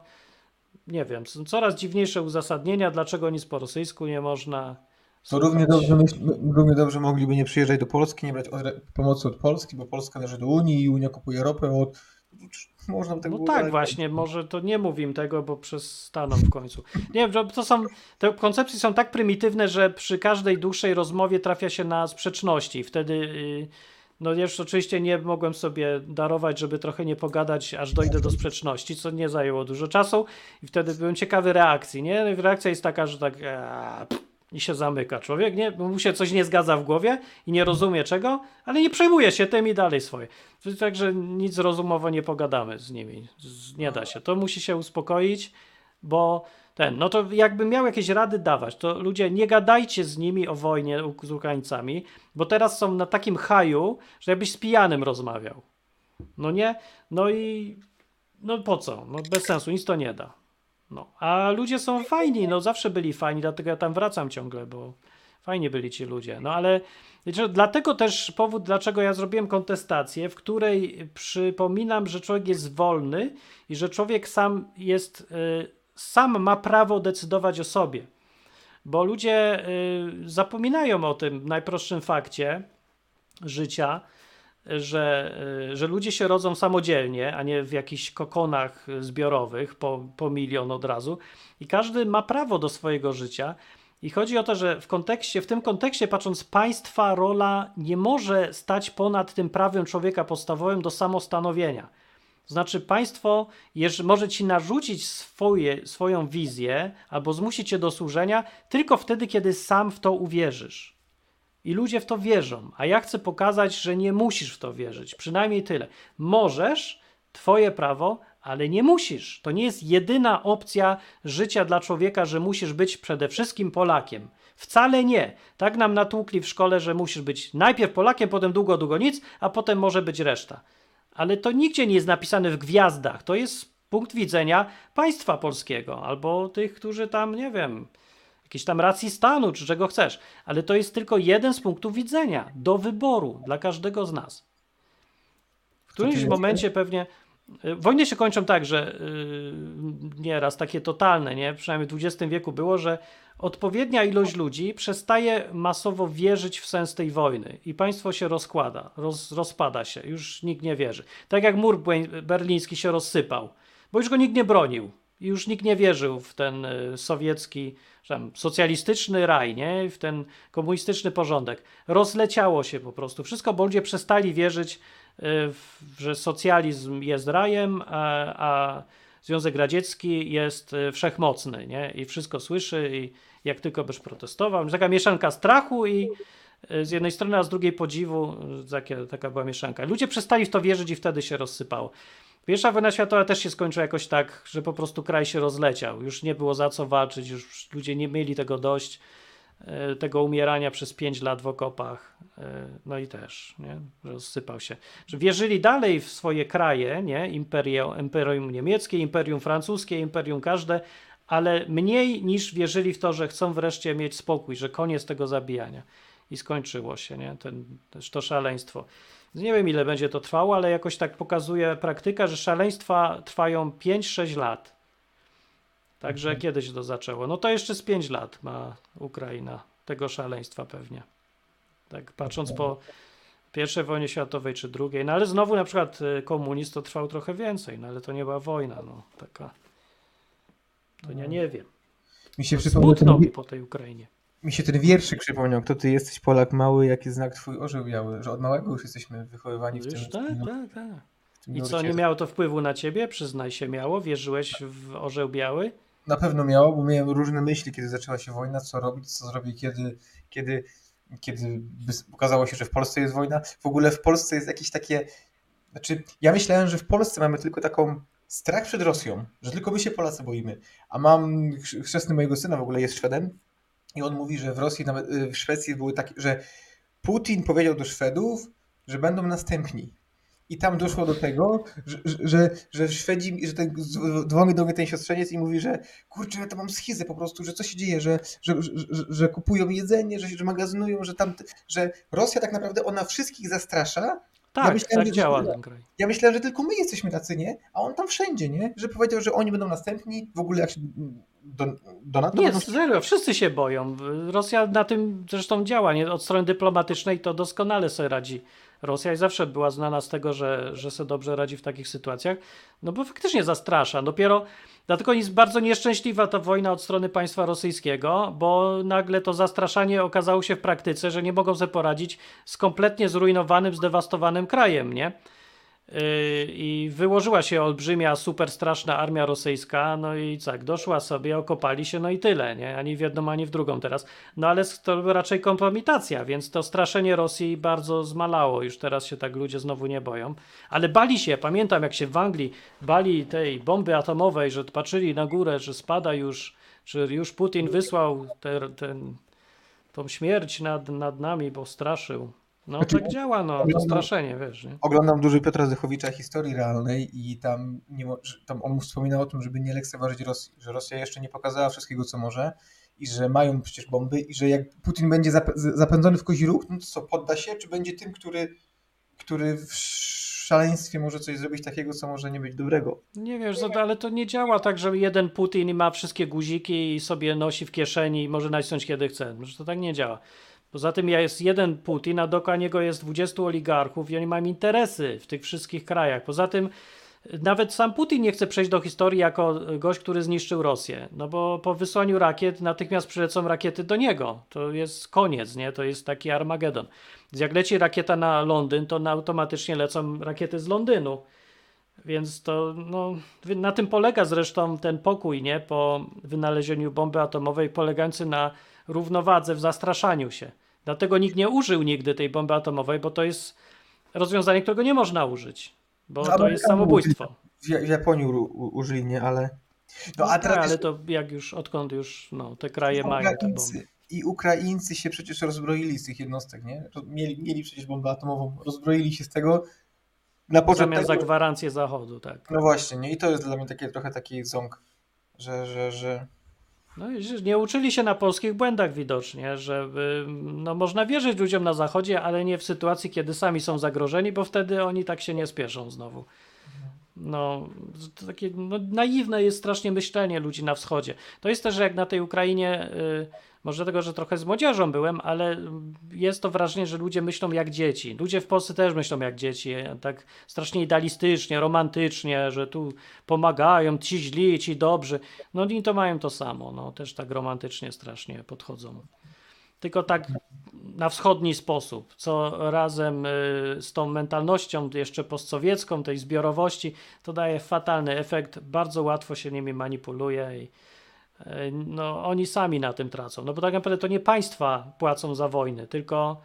[SPEAKER 1] nie wiem, są coraz dziwniejsze uzasadnienia, dlaczego nic po rosyjsku nie można.
[SPEAKER 2] To równie dobrze, równie dobrze mogliby nie przyjeżdżać do Polski, nie brać pomocy od Polski, bo Polska należy do Unii i Unia kupuje ropę od.
[SPEAKER 1] Można by tego No tak, właśnie, może to nie mówimy tego, bo przestaną w końcu. Nie wiem, to są. Te koncepcje są tak prymitywne, że przy każdej dłuższej rozmowie trafia się na sprzeczności. Wtedy. Yy, no już oczywiście nie mogłem sobie darować, żeby trochę nie pogadać, aż dojdę do sprzeczności, co nie zajęło dużo czasu i wtedy byłem ciekawy reakcji, nie? Reakcja jest taka, że tak aaa, i się zamyka człowiek, nie? Bo mu się coś nie zgadza w głowie i nie rozumie czego, ale nie przejmuje się tym i dalej swoje. Także nic rozumowo nie pogadamy z nimi. Nie da się. To musi się uspokoić, bo ten, no to jakbym miał jakieś rady dawać, to ludzie nie gadajcie z nimi o wojnie z Ukraińcami, bo teraz są na takim haju, że jakbyś z pijanym rozmawiał. No nie? No i no po co? No bez sensu, nic to nie da. No, a ludzie są fajni, no zawsze byli fajni, dlatego ja tam wracam ciągle, bo fajnie byli ci ludzie. No ale dlatego też powód, dlaczego ja zrobiłem kontestację, w której przypominam, że człowiek jest wolny i że człowiek sam jest, y, sam ma prawo decydować o sobie. Bo ludzie y, zapominają o tym najprostszym fakcie życia, że, y, że ludzie się rodzą samodzielnie, a nie w jakichś kokonach zbiorowych po, po milion od razu. I każdy ma prawo do swojego życia. I chodzi o to, że w kontekście, w tym kontekście, patrząc, państwa rola nie może stać ponad tym prawem człowieka podstawowym do samostanowienia. Znaczy, państwo może ci narzucić swoje, swoją wizję albo zmusić cię do służenia tylko wtedy, kiedy sam w to uwierzysz. I ludzie w to wierzą, a ja chcę pokazać, że nie musisz w to wierzyć. Przynajmniej tyle. Możesz, twoje prawo, ale nie musisz. To nie jest jedyna opcja życia dla człowieka, że musisz być przede wszystkim Polakiem. Wcale nie. Tak nam natłukli w szkole, że musisz być najpierw Polakiem, potem długo, długo nic, a potem może być reszta. Ale to nigdzie nie jest napisane w gwiazdach. To jest punkt widzenia państwa polskiego albo tych, którzy tam, nie wiem, jakiejś tam racji stanu, czy czego chcesz, ale to jest tylko jeden z punktów widzenia do wyboru dla każdego z nas. W którymś momencie pewnie. Y, wojny się kończą tak, że yy, nieraz takie totalne, nie? przynajmniej w XX wieku było, że odpowiednia ilość ludzi przestaje masowo wierzyć w sens tej wojny i państwo się rozkłada, roz, rozpada się, już nikt nie wierzy. Tak jak mur berliński się rozsypał, bo już go nikt nie bronił. Już nikt nie wierzył w ten y, sowiecki, tam, socjalistyczny raj, nie? w ten komunistyczny porządek. Rozleciało się po prostu wszystko, bo ludzie przestali wierzyć, y, że socjalizm jest rajem, a, a Związek Radziecki jest y, wszechmocny nie? i wszystko słyszy i jak tylko byś protestował. Taka mieszanka strachu i z jednej strony, a z drugiej podziwu, taka, była mieszanka. Ludzie przestali w to wierzyć i wtedy się rozsypało. Pierwsza wojna światowa też się skończyła jakoś tak, że po prostu kraj się rozleciał. Już nie było za co walczyć, już ludzie nie mieli tego dość, e, tego umierania przez pięć lat w okopach. E, no i też, nie? Rozsypał się. Że wierzyli dalej w swoje kraje, nie? Imperium, imperium niemieckie, imperium francuskie, imperium każde, ale mniej niż wierzyli w to, że chcą wreszcie mieć spokój, że koniec tego zabijania. I skończyło się, nie? Ten, to szaleństwo. Nie wiem, ile będzie to trwało, ale jakoś tak pokazuje praktyka, że szaleństwa trwają 5-6 lat. Także mhm. kiedyś to zaczęło. No to jeszcze z 5 lat ma Ukraina tego szaleństwa pewnie. Tak patrząc po pierwszej wojnie światowej czy drugiej. No ale znowu na przykład y, komunizm to trwał trochę więcej, no ale to nie była wojna, no taka. To ja nie wiem. Mi się Smutno mi po tej Ukrainie.
[SPEAKER 2] Mi się ten wierszyk przypomniał, kto ty jesteś Polak mały, jaki znak twój orzeł biały, że od małego już jesteśmy wychowywani w Wiesz, tym.
[SPEAKER 1] Tak, tak, tak. I co, nie miało to wpływu na ciebie? Przyznaj się, miało? Wierzyłeś w orzeł biały?
[SPEAKER 2] Na pewno miało, bo miałem różne myśli, kiedy zaczęła się wojna, co robić, co zrobić, kiedy, kiedy, kiedy okazało się, że w Polsce jest wojna. W ogóle w Polsce jest jakieś takie... Znaczy, ja myślałem, że w Polsce mamy tylko taką strach przed Rosją, że tylko my się Polacy boimy. A mam chrzestny mojego syna w ogóle jest Szwedem i on mówi, że w Rosji, nawet y, w Szwecji były takie, że Putin powiedział do Szwedów, że będą następni. I tam doszło do tego, że, że, że Szwedzi, że ten, dzwoni do mnie ten siostrzeniec i mówi, że kurczę, ja to mam schizę po prostu, że co się dzieje, że, że, że, że kupują jedzenie, że, że magazynują, że tam, że Rosja tak naprawdę ona wszystkich zastrasza,
[SPEAKER 1] tak, ja myślałem, tak że, działa ten kraj.
[SPEAKER 2] Ja myślałem, że tylko my jesteśmy tacy, nie? A on tam wszędzie, nie? Że powiedział, że oni będą następni, w ogóle jak się do, do NATO...
[SPEAKER 1] Nie, będą... serio, wszyscy się boją. Rosja na tym zresztą działa, nie? Od strony dyplomatycznej to doskonale sobie radzi. Rosja zawsze była znana z tego, że, że sobie dobrze radzi w takich sytuacjach, no bo faktycznie zastrasza. Dopiero Dlatego jest bardzo nieszczęśliwa ta wojna od strony państwa rosyjskiego, bo nagle to zastraszanie okazało się w praktyce, że nie mogą sobie poradzić z kompletnie zrujnowanym, zdewastowanym krajem, nie? Yy, I wyłożyła się olbrzymia, super straszna armia rosyjska, no i tak, doszła sobie, okopali się, no i tyle, nie? Ani w jedną, ani w drugą teraz. No ale to raczej kompromitacja, więc to straszenie Rosji bardzo zmalało, już teraz się tak ludzie znowu nie boją. Ale bali się, pamiętam jak się w Anglii bali tej bomby atomowej, że patrzyli na górę, że spada już, że już Putin wysłał te, ten, tą śmierć nad, nad nami, bo straszył. No znaczy, tak działa, no, to straszenie, wiesz. Nie?
[SPEAKER 2] Oglądam dużo Piotra Zychowicza historii realnej i tam, nie, tam on wspominał o tym, żeby nie lekceważyć Rosji, że Rosja jeszcze nie pokazała wszystkiego, co może i że mają przecież bomby i że jak Putin będzie zapędzony w kozi ruch, no to co, podda się, czy będzie tym, który, który w szaleństwie może coś zrobić takiego, co może nie być dobrego.
[SPEAKER 1] Nie wiesz, ale to nie działa tak, że jeden Putin ma wszystkie guziki i sobie nosi w kieszeni i może nacisnąć kiedy chce. To tak nie działa. Poza tym jest jeden Putin, a dookoła niego jest 20 oligarchów i oni mają interesy w tych wszystkich krajach. Poza tym nawet sam Putin nie chce przejść do historii jako gość, który zniszczył Rosję, no bo po wysłaniu rakiet natychmiast przylecą rakiety do niego. To jest koniec, nie? To jest taki Armagedon. Jak leci rakieta na Londyn, to automatycznie lecą rakiety z Londynu. Więc to, no, na tym polega zresztą ten pokój, nie? Po wynalezieniu bomby atomowej, polegający na równowadze w zastraszaniu się. Dlatego nikt nie użył nigdy tej bomby atomowej, bo to jest rozwiązanie, którego nie można użyć, bo no, to jest samobójstwo.
[SPEAKER 2] W, Japonii użyli, nie, ale...
[SPEAKER 1] No, a teraz... ale to jak już, odkąd już no, te kraje mają te bomby.
[SPEAKER 2] I Ukraińcy się przecież rozbroili z tych jednostek, nie? Mieli, mieli przecież bombę atomową, rozbroili się z tego.
[SPEAKER 1] Na Zamiast tego... za gwarancję Zachodu, tak.
[SPEAKER 2] No właśnie, nie? I to jest dla mnie takie, trochę taki ząg, że, że, że
[SPEAKER 1] no nie uczyli się na polskich błędach widocznie, że no, można wierzyć ludziom na zachodzie, ale nie w sytuacji, kiedy sami są zagrożeni, bo wtedy oni tak się nie spieszą znowu. No, takie no, naiwne jest strasznie myślenie ludzi na wschodzie. To jest też, jak na tej Ukrainie y, może dlatego, że trochę z młodzieżą byłem, ale jest to wrażenie, że ludzie myślą jak dzieci. Ludzie w Polsce też myślą jak dzieci, tak strasznie idealistycznie, romantycznie, że tu pomagają ci źli, ci dobrzy. No i to mają to samo, no też tak romantycznie strasznie podchodzą. Tylko tak na wschodni sposób, co razem y, z tą mentalnością jeszcze postsowiecką, tej zbiorowości, to daje fatalny efekt. Bardzo łatwo się nimi manipuluje i no, oni sami na tym tracą. No bo tak naprawdę to nie państwa płacą za wojny, tylko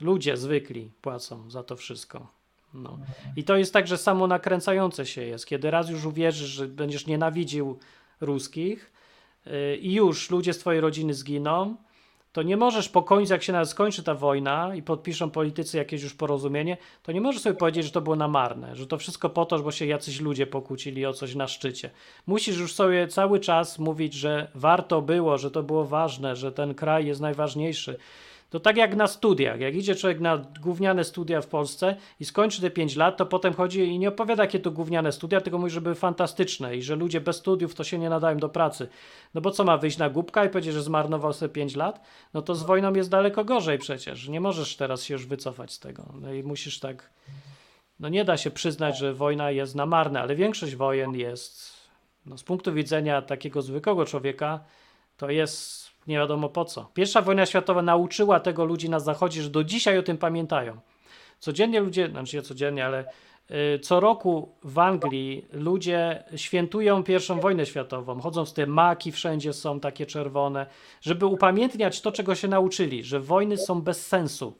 [SPEAKER 1] ludzie zwykli płacą za to wszystko. No. I to jest tak, że samo nakręcające się jest. Kiedy raz już uwierzysz, że będziesz nienawidził ruskich yy, i już ludzie z twojej rodziny zginą, to nie możesz po końcu, jak się nawet skończy ta wojna i podpiszą politycy jakieś już porozumienie, to nie możesz sobie powiedzieć, że to było na marne, że to wszystko po to, bo się jacyś ludzie pokłócili o coś na szczycie. Musisz już sobie cały czas mówić, że warto było, że to było ważne, że ten kraj jest najważniejszy, to tak jak na studiach. Jak idzie człowiek na gówniane studia w Polsce i skończy te 5 lat, to potem chodzi i nie opowiada, jakie to gówniane studia, tylko mówi, że były fantastyczne i że ludzie bez studiów to się nie nadają do pracy. No bo co ma wyjść na głupka i powiedzieć, że zmarnował sobie 5 lat? No to z wojną jest daleko gorzej przecież. Nie możesz teraz się już wycofać z tego. No i musisz tak. No nie da się przyznać, że wojna jest na marne, ale większość wojen jest, no z punktu widzenia takiego zwykłego człowieka, to jest nie wiadomo po co. Pierwsza wojna światowa nauczyła tego ludzi na zachodzie, że do dzisiaj o tym pamiętają. Codziennie ludzie, znaczy nie codziennie, ale y, co roku w Anglii ludzie świętują pierwszą wojnę światową. Chodzą z te maki, wszędzie są takie czerwone, żeby upamiętniać to, czego się nauczyli, że wojny są bez sensu.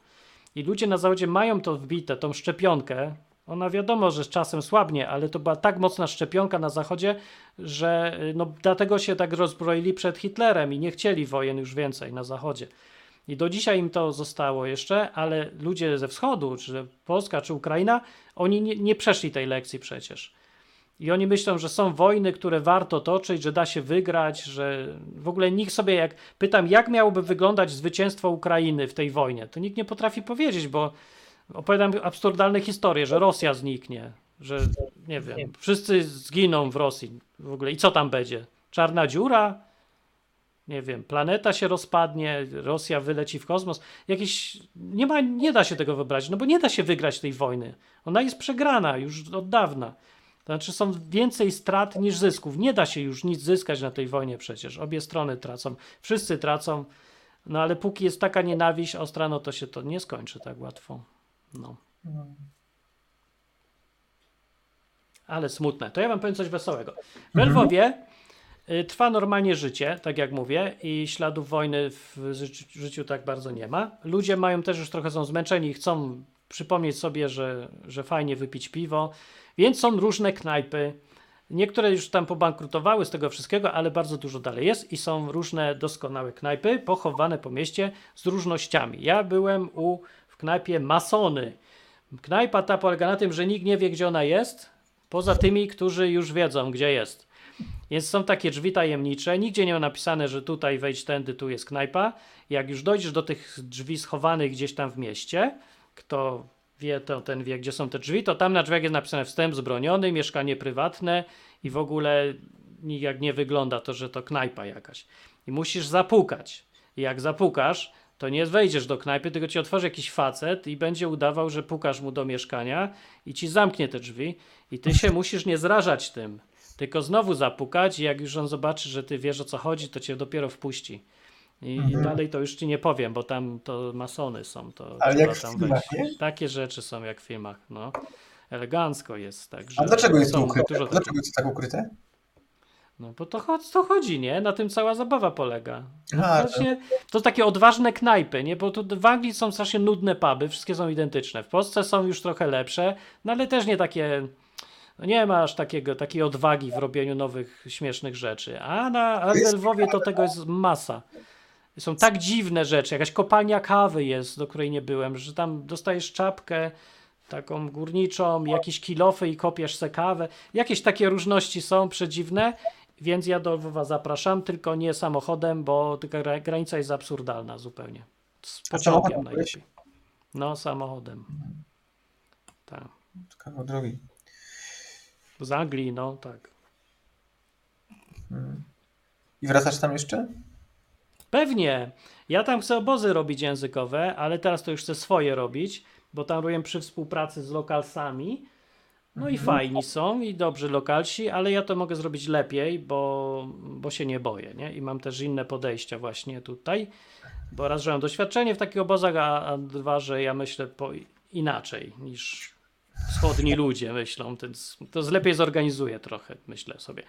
[SPEAKER 1] I ludzie na zachodzie mają to wbite, tą szczepionkę, ona wiadomo, że z czasem słabnie, ale to była tak mocna szczepionka na Zachodzie, że y, no, dlatego się tak rozbroili przed Hitlerem i nie chcieli wojen już więcej na Zachodzie. I do dzisiaj im to zostało jeszcze, ale ludzie ze wschodu, czy Polska, czy Ukraina, oni nie, nie przeszli tej lekcji przecież. I oni myślą, że są wojny, które warto toczyć, że da się wygrać, że w ogóle nikt sobie, jak pytam, jak miałoby wyglądać zwycięstwo Ukrainy w tej wojnie, to nikt nie potrafi powiedzieć, bo opowiadam absurdalne historie, że Rosja zniknie, że nie wiem, wszyscy zginą w Rosji w ogóle i co tam będzie? Czarna dziura? Nie wiem, planeta się rozpadnie, Rosja wyleci w kosmos. Jakieś, nie, ma, nie da się tego wyobrazić, no bo nie da się wygrać tej wojny. Ona jest przegrana już od dawna. To znaczy są więcej strat niż zysków. Nie da się już nic zyskać na tej wojnie przecież. Obie strony tracą, wszyscy tracą. No ale póki jest taka nienawiść ostra, no to się to nie skończy tak łatwo. No. Ale smutne. To ja wam powiem coś wesołego. W Lwowie y, trwa normalnie życie, tak jak mówię, i śladów wojny w życiu tak bardzo nie ma. Ludzie mają też już trochę są zmęczeni i chcą przypomnieć sobie, że, że fajnie wypić piwo, więc są różne knajpy. Niektóre już tam pobankrutowały z tego wszystkiego, ale bardzo dużo dalej jest i są różne doskonałe knajpy pochowane po mieście z różnościami. Ja byłem u w knajpie masony. Knajpa ta polega na tym, że nikt nie wie, gdzie ona jest, poza tymi, którzy już wiedzą, gdzie jest. Więc są takie drzwi tajemnicze, nigdzie nie ma napisane, że tutaj wejdź tędy, tu jest knajpa. Jak już dojdziesz do tych drzwi schowanych gdzieś tam w mieście, kto wie, to ten wie, gdzie są te drzwi, to tam na drzwiach jest napisane wstęp zbroniony, mieszkanie prywatne i w ogóle nijak nie wygląda to, że to knajpa jakaś. I musisz zapukać. I jak zapukasz, to nie wejdziesz do knajpy, tylko ci otworzy jakiś facet i będzie udawał, że pukasz mu do mieszkania i ci zamknie te drzwi i ty się musisz nie zrażać tym, tylko znowu zapukać i jak już on zobaczy, że ty wiesz o co chodzi, to cię dopiero wpuści. I, mhm. i dalej to już ci nie powiem, bo tam to masony są, to
[SPEAKER 2] Ale jak tam filmach.
[SPEAKER 1] Takie rzeczy są jak w filmach, no. Elegancko jest, także.
[SPEAKER 2] A dlaczego jest to ukryte? Dlaczego jest tak ukryte?
[SPEAKER 1] No bo to, to chodzi, nie? Na tym cała zabawa polega. No, właśnie, to takie odważne knajpy, nie? Bo tu w Anglii są strasznie nudne puby, wszystkie są identyczne. W Polsce są już trochę lepsze, no ale też nie takie... No nie ma aż takiego, takiej odwagi w robieniu nowych, śmiesznych rzeczy. A na Lwowie to tego jest masa. Są tak dziwne rzeczy. Jakaś kopalnia kawy jest, do której nie byłem, że tam dostajesz czapkę taką górniczą, jakieś kilofy i kopiesz se kawę. Jakieś takie różności są przedziwne więc ja do Lwowa zapraszam, tylko nie samochodem, bo taka granica jest absurdalna zupełnie. Z pociągiem najlepiej. No, samochodem. Tak.
[SPEAKER 2] Kawał drogi.
[SPEAKER 1] Z Anglii, no tak.
[SPEAKER 2] Hmm. I wracasz tam jeszcze?
[SPEAKER 1] Pewnie. Ja tam chcę obozy robić językowe, ale teraz to już chcę swoje robić, bo tam robię przy współpracy z lokalsami no i fajni są i dobrzy lokalsi, ale ja to mogę zrobić lepiej, bo, bo się nie boję, nie? I mam też inne podejścia właśnie tutaj, bo raz, że mam doświadczenie w takich obozach, a, a dwa, że ja myślę po, inaczej niż wschodni ludzie myślą, więc to lepiej zorganizuję trochę, myślę sobie.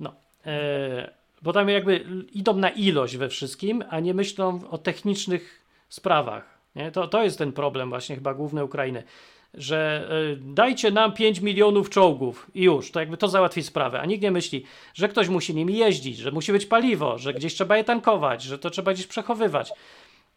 [SPEAKER 1] No, e, bo tam jakby idą na ilość we wszystkim, a nie myślą o technicznych sprawach. Nie? To, to jest ten problem właśnie chyba główny Ukrainy że y, dajcie nam 5 milionów czołgów i już, to jakby to załatwi sprawę. A nikt nie myśli, że ktoś musi nimi jeździć, że musi być paliwo, że gdzieś trzeba je tankować, że to trzeba gdzieś przechowywać.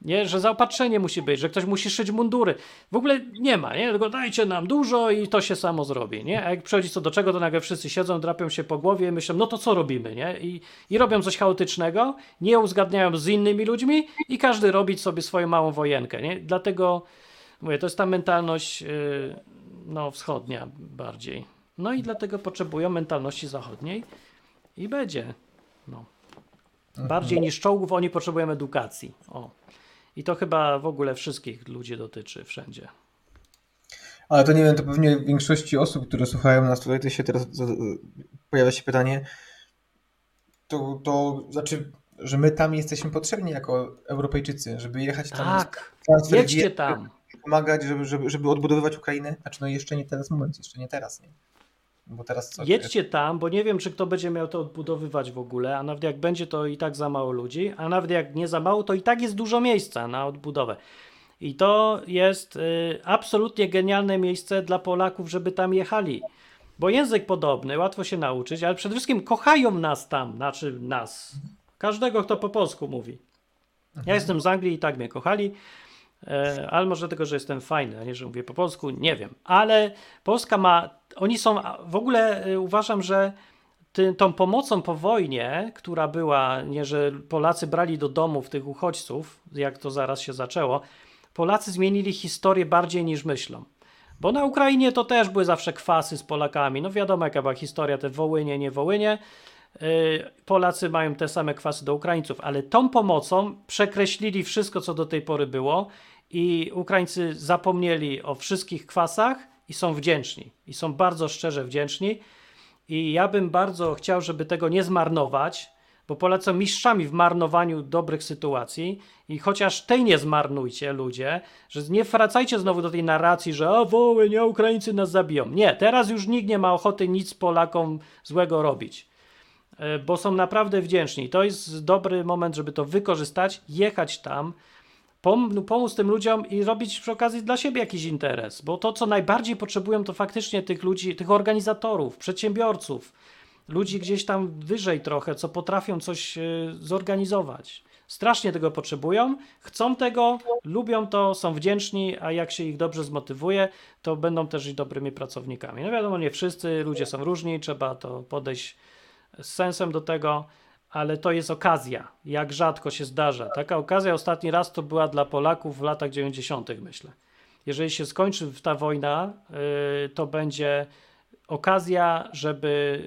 [SPEAKER 1] Nie, że zaopatrzenie musi być, że ktoś musi szyć mundury. W ogóle nie ma, nie? Tylko dajcie nam dużo i to się samo zrobi, nie? A jak przychodzi co do czego, to nagle wszyscy siedzą, drapią się po głowie i myślą, no to co robimy, nie? I, i robią coś chaotycznego, nie uzgadniają z innymi ludźmi i każdy robi sobie swoją małą wojenkę, nie? Dlatego Mówię, to jest ta mentalność yy, no, wschodnia bardziej. No i dlatego potrzebują mentalności zachodniej i będzie. No. Mhm. Bardziej niż czołgów oni potrzebują edukacji. O. I to chyba w ogóle wszystkich ludzi dotyczy wszędzie.
[SPEAKER 2] Ale to nie wiem, to pewnie większości osób, które słuchają nas tutaj, to się teraz pojawia się pytanie, to, to znaczy, że my tam jesteśmy potrzebni jako Europejczycy, żeby jechać tam.
[SPEAKER 1] Tak, jedźcie tam
[SPEAKER 2] pomagać, żeby, żeby, żeby odbudowywać Ukrainę? Znaczy, no jeszcze nie teraz moment, jeszcze nie teraz, nie? Bo teraz
[SPEAKER 1] co? Jedźcie tam, bo nie wiem, czy kto będzie miał to odbudowywać w ogóle, a nawet jak będzie, to i tak za mało ludzi, a nawet jak nie za mało, to i tak jest dużo miejsca na odbudowę. I to jest y, absolutnie genialne miejsce dla Polaków, żeby tam jechali. Bo język podobny, łatwo się nauczyć, ale przede wszystkim kochają nas tam, znaczy nas. Każdego, kto po polsku mówi. Ja mhm. jestem z Anglii i tak mnie kochali. E, ale może dlatego, że jestem fajny, a nie, że mówię po polsku, nie wiem. Ale Polska ma, oni są, w ogóle e, uważam, że ty, tą pomocą po wojnie, która była, nie, że Polacy brali do domów tych uchodźców, jak to zaraz się zaczęło, Polacy zmienili historię bardziej niż myślą. Bo na Ukrainie to też były zawsze kwasy z Polakami. No wiadomo, jaka była historia, te Wołynie, nie Wołynie. E, Polacy mają te same kwasy do Ukraińców, ale tą pomocą przekreślili wszystko, co do tej pory było i Ukraińcy zapomnieli o wszystkich kwasach i są wdzięczni. I są bardzo szczerze wdzięczni. I ja bym bardzo chciał, żeby tego nie zmarnować, bo Polacy są mistrzami w marnowaniu dobrych sytuacji i chociaż tej nie zmarnujcie ludzie, że nie wracajcie znowu do tej narracji, że o woły, nie, Ukraińcy nas zabiją. Nie, teraz już nikt nie ma ochoty nic Polakom złego robić, bo są naprawdę wdzięczni. To jest dobry moment, żeby to wykorzystać, jechać tam, pom no, pomóc tym ludziom i robić przy okazji dla siebie jakiś interes, bo to, co najbardziej potrzebują, to faktycznie tych ludzi, tych organizatorów, przedsiębiorców, ludzi gdzieś tam wyżej trochę, co potrafią coś e, zorganizować. Strasznie tego potrzebują, chcą tego, lubią to, są wdzięczni, a jak się ich dobrze zmotywuje, to będą też dobrymi pracownikami. No wiadomo, nie wszyscy, ludzie są różni, trzeba to podejść z sensem do tego, ale to jest okazja. Jak rzadko się zdarza. Taka okazja ostatni raz to była dla Polaków w latach 90., myślę. Jeżeli się skończy ta wojna, yy, to będzie okazja, żeby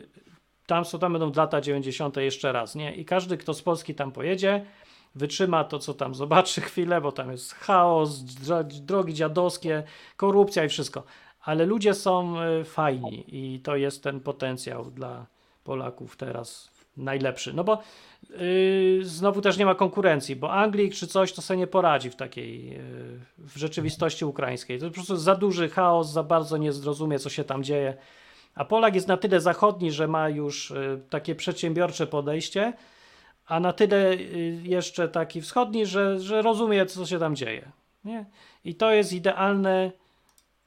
[SPEAKER 1] tam, są, tam będą lata 90. jeszcze raz, nie? I każdy, kto z Polski tam pojedzie, wytrzyma to, co tam zobaczy <laughs> chwilę, bo tam jest chaos, drogi dziadowskie, korupcja i wszystko. Ale ludzie są y, fajni i to jest ten potencjał dla Polaków teraz najlepszy. No bo yy, znowu też nie ma konkurencji, bo Anglik czy coś to sobie nie poradzi w takiej yy, w rzeczywistości ukraińskiej. To po prostu za duży chaos, za bardzo nie zrozumie, co się tam dzieje. A Polak jest na tyle zachodni, że ma już yy, takie przedsiębiorcze podejście, a na tyle y, jeszcze taki wschodni, że, że rozumie, co się tam dzieje. Nie? I to jest idealne.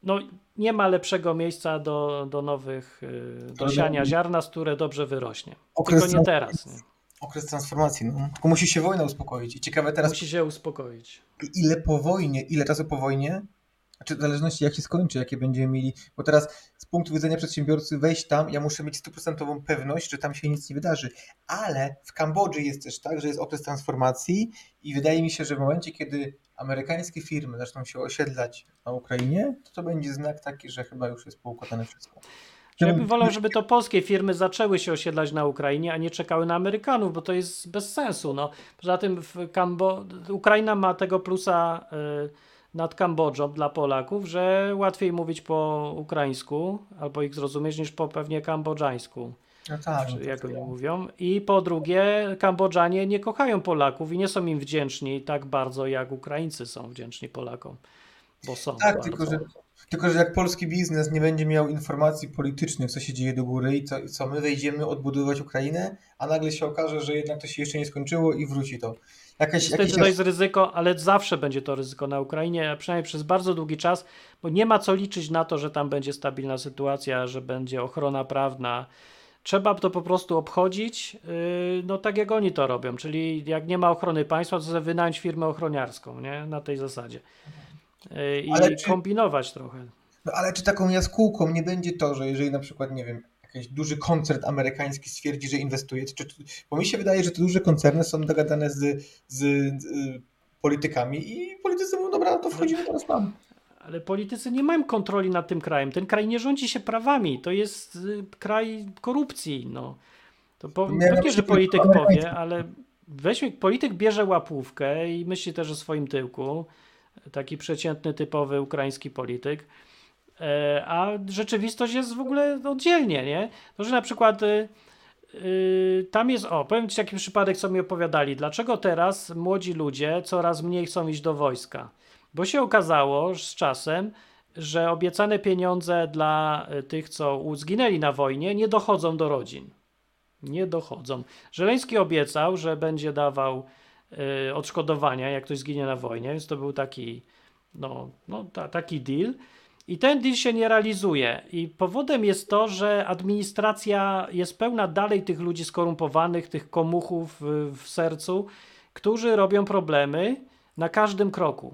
[SPEAKER 1] No, nie ma lepszego miejsca do, do nowych, y, do siania ziarna, z które dobrze wyrośnie. Okres Tylko nie teraz. Nie?
[SPEAKER 2] Okres transformacji. No. Tylko musi się wojna uspokoić. I ciekawe teraz.
[SPEAKER 1] Musi się uspokoić.
[SPEAKER 2] Ile po wojnie, ile czasu po wojnie znaczy w zależności jak się skończy, jakie będziemy mieli, bo teraz z punktu widzenia przedsiębiorcy wejść tam, ja muszę mieć stuprocentową pewność, że tam się nic nie wydarzy. Ale w Kambodży jest też tak, że jest okres transformacji i wydaje mi się, że w momencie, kiedy amerykańskie firmy zaczną się osiedlać na Ukrainie, to to będzie znak taki, że chyba już jest poukładane wszystko.
[SPEAKER 1] Ja bym wolał, żeby to polskie firmy zaczęły się osiedlać na Ukrainie, a nie czekały na Amerykanów, bo to jest bez sensu. No. Poza tym w Kambo... Ukraina ma tego plusa. Yy nad Kambodżą dla Polaków, że łatwiej mówić po ukraińsku albo ich zrozumieć niż po pewnie kambodżańsku. No tak, no jak oni mówią. I po drugie, Kambodżanie nie kochają Polaków i nie są im wdzięczni tak bardzo, jak Ukraińcy są wdzięczni Polakom. Bo są.
[SPEAKER 2] Tak, tylko że, tylko że jak polski biznes nie będzie miał informacji politycznych, co się dzieje do góry i co, co my wejdziemy odbudować Ukrainę, a nagle się okaże, że jednak to się jeszcze nie skończyło i wróci to.
[SPEAKER 1] Jakaś, Niestety jakiś... to jest ryzyko, ale zawsze będzie to ryzyko na Ukrainie, przynajmniej przez bardzo długi czas, bo nie ma co liczyć na to, że tam będzie stabilna sytuacja, że będzie ochrona prawna. Trzeba to po prostu obchodzić, yy, no tak jak oni to robią, czyli jak nie ma ochrony państwa, to wynająć firmę ochroniarską, nie? Na tej zasadzie. Yy, I czy... kombinować trochę.
[SPEAKER 2] No ale czy taką jaskółką nie będzie to, że jeżeli na przykład, nie wiem, jakiś duży koncert amerykański stwierdzi, że inwestuje, czy, bo mi się wydaje, że te duże koncerny są dogadane z, z, z politykami i politycy mówią, dobra, to wchodzimy teraz tam.
[SPEAKER 1] Ale politycy nie mają kontroli nad tym krajem. Ten kraj nie rządzi się prawami. To jest y, kraj korupcji. No. To po, pewnie, że polityk powie, ale weźmy, polityk bierze łapówkę i myśli też o swoim tyłku. Taki przeciętny, typowy ukraiński polityk. E, a rzeczywistość jest w ogóle oddzielnie, nie? To, że na przykład Yy, tam jest, o, powiem Ci taki przypadek, co mi opowiadali. Dlaczego teraz młodzi ludzie coraz mniej chcą iść do wojska? Bo się okazało z czasem, że obiecane pieniądze dla tych, co zginęli na wojnie, nie dochodzą do rodzin. Nie dochodzą. Żeleński obiecał, że będzie dawał y, odszkodowania, jak ktoś zginie na wojnie, więc to był taki, no, no ta, taki deal. I ten deal się nie realizuje. I powodem jest to, że administracja jest pełna dalej tych ludzi skorumpowanych, tych komuchów w, w sercu, którzy robią problemy na każdym kroku.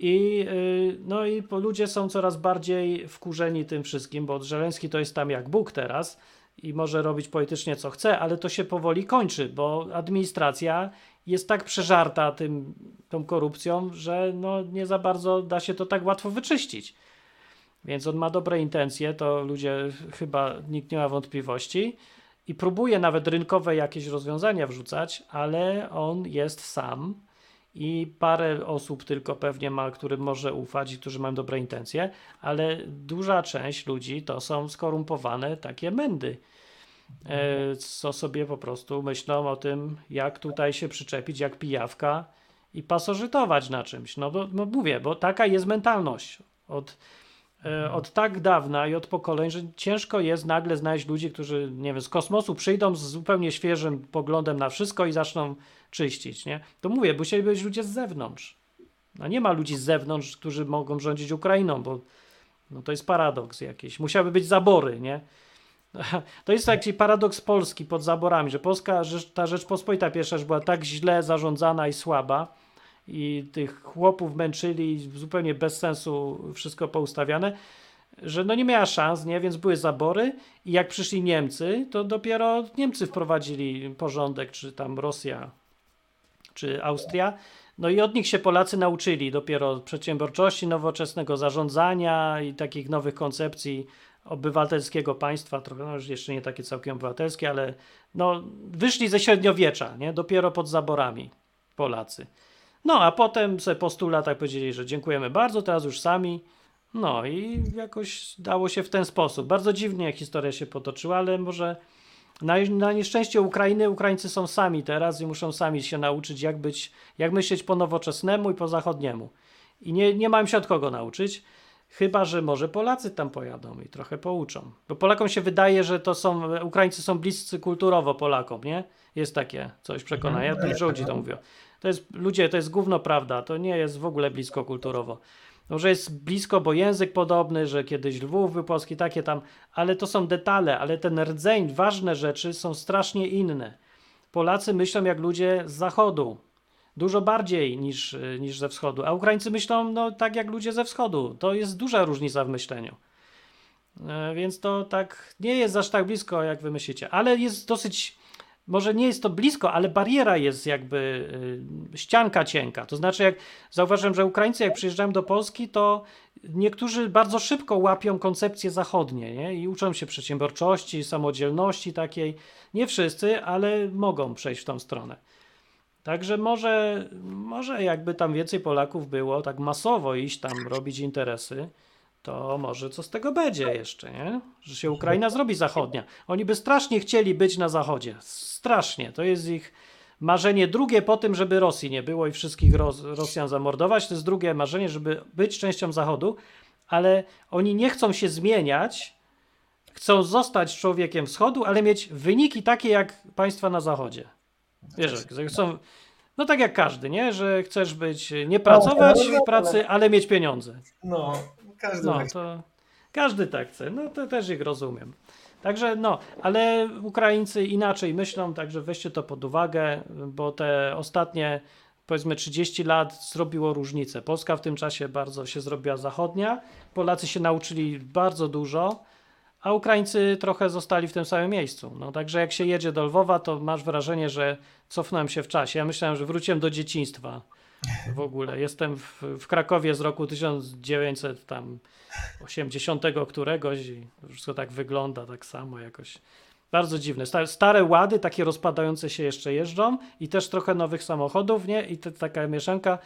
[SPEAKER 1] I, yy, no i ludzie są coraz bardziej wkurzeni tym wszystkim, bo Żeleński to jest tam jak Bóg teraz i może robić politycznie co chce, ale to się powoli kończy, bo administracja jest tak przeżarta tym, tą korupcją, że no nie za bardzo da się to tak łatwo wyczyścić. Więc on ma dobre intencje, to ludzie chyba nikt nie ma wątpliwości. I próbuje nawet rynkowe jakieś rozwiązania wrzucać, ale on jest sam. I parę osób tylko pewnie ma, którym może ufać i którzy mają dobre intencje, ale duża część ludzi to są skorumpowane takie mędy, co sobie po prostu myślą o tym, jak tutaj się przyczepić, jak pijawka i pasożytować na czymś. No bo no mówię, bo taka jest mentalność od E, od tak dawna i od pokoleń, że ciężko jest nagle znaleźć ludzi, którzy, nie wiem, z kosmosu przyjdą z zupełnie świeżym poglądem na wszystko i zaczną czyścić, nie? To mówię, musieli być ludzie z zewnątrz. No nie ma ludzi z zewnątrz, którzy mogą rządzić Ukrainą, bo no to jest paradoks jakiś. Musiały być zabory, nie? <laughs> To jest taki paradoks Polski pod zaborami, że Polska, ta Rzeczpospolita pierwsza była tak źle zarządzana i słaba i tych chłopów męczyli zupełnie bez sensu wszystko poustawiane, że no nie miała szans, nie? Więc były zabory i jak przyszli Niemcy, to dopiero Niemcy wprowadzili porządek, czy tam Rosja, czy Austria. No i od nich się Polacy nauczyli dopiero przedsiębiorczości, nowoczesnego zarządzania i takich nowych koncepcji obywatelskiego państwa, trochę no już jeszcze nie takie całkiem obywatelskie, ale no, wyszli ze średniowiecza, nie? dopiero pod zaborami Polacy. No a potem sobie po 100 latach powiedzieli, że dziękujemy bardzo, teraz już sami. No i jakoś dało się w ten sposób. Bardzo dziwnie historia się potoczyła, ale może na, na nieszczęście Ukrainy, Ukraińcy są sami teraz i muszą sami się nauczyć, jak być, jak myśleć po nowoczesnemu i po zachodniemu. I nie, nie mają się od kogo nauczyć. Chyba, że może Polacy tam pojadą i trochę pouczą. Bo Polakom się wydaje, że to są, Ukraińcy są bliscy kulturowo Polakom, nie? Jest takie coś przekonania. Ja mhm. dużo ludzi to mówię. To jest, ludzie, to jest gówno prawda, to nie jest w ogóle blisko kulturowo. Może jest blisko, bo język podobny, że kiedyś Lwów był polski, takie tam, ale to są detale, ale ten rdzeń, ważne rzeczy są strasznie inne. Polacy myślą jak ludzie z zachodu, dużo bardziej niż, niż ze wschodu, a Ukraińcy myślą no, tak jak ludzie ze wschodu. To jest duża różnica w myśleniu. E, więc to tak nie jest aż tak blisko, jak wy myślicie, ale jest dosyć może nie jest to blisko, ale bariera jest jakby y, ścianka cienka. To znaczy, jak zauważyłem, że Ukraińcy, jak przyjeżdżają do Polski, to niektórzy bardzo szybko łapią koncepcje zachodnie nie? i uczą się przedsiębiorczości, samodzielności takiej. Nie wszyscy, ale mogą przejść w tą stronę. Także może, może jakby tam więcej Polaków było, tak masowo iść tam robić interesy, to może co z tego będzie jeszcze, nie? Że się Ukraina zrobi zachodnia. Oni by strasznie chcieli być na zachodzie. Strasznie. To jest ich marzenie drugie po tym, żeby Rosji nie było i wszystkich Ros Rosjan zamordować. To jest drugie marzenie, żeby być częścią zachodu, ale oni nie chcą się zmieniać, chcą zostać człowiekiem wschodu, ale mieć wyniki takie jak państwa na zachodzie. Wiesz, chcą, no tak jak każdy, nie? Że chcesz być, nie pracować w pracy, ale mieć pieniądze.
[SPEAKER 2] No, każdy
[SPEAKER 1] no, to każdy tak chce. No to też ich rozumiem. Także no, ale Ukraińcy inaczej myślą, także weźcie to pod uwagę, bo te ostatnie powiedzmy 30 lat zrobiło różnicę. Polska w tym czasie bardzo się zrobiła zachodnia, Polacy się nauczyli bardzo dużo, a Ukraińcy trochę zostali w tym samym miejscu. No, także jak się jedzie do Lwowa, to masz wrażenie, że cofnąłem się w czasie. Ja myślałem, że wróciłem do dzieciństwa w ogóle. Jestem w, w Krakowie z roku 1980 któregoś i wszystko tak wygląda tak samo jakoś. Bardzo dziwne. Stare, łady, takie rozpadające się jeszcze jeżdżą i też trochę nowych samochodów, nie? I te, taka mieszanka,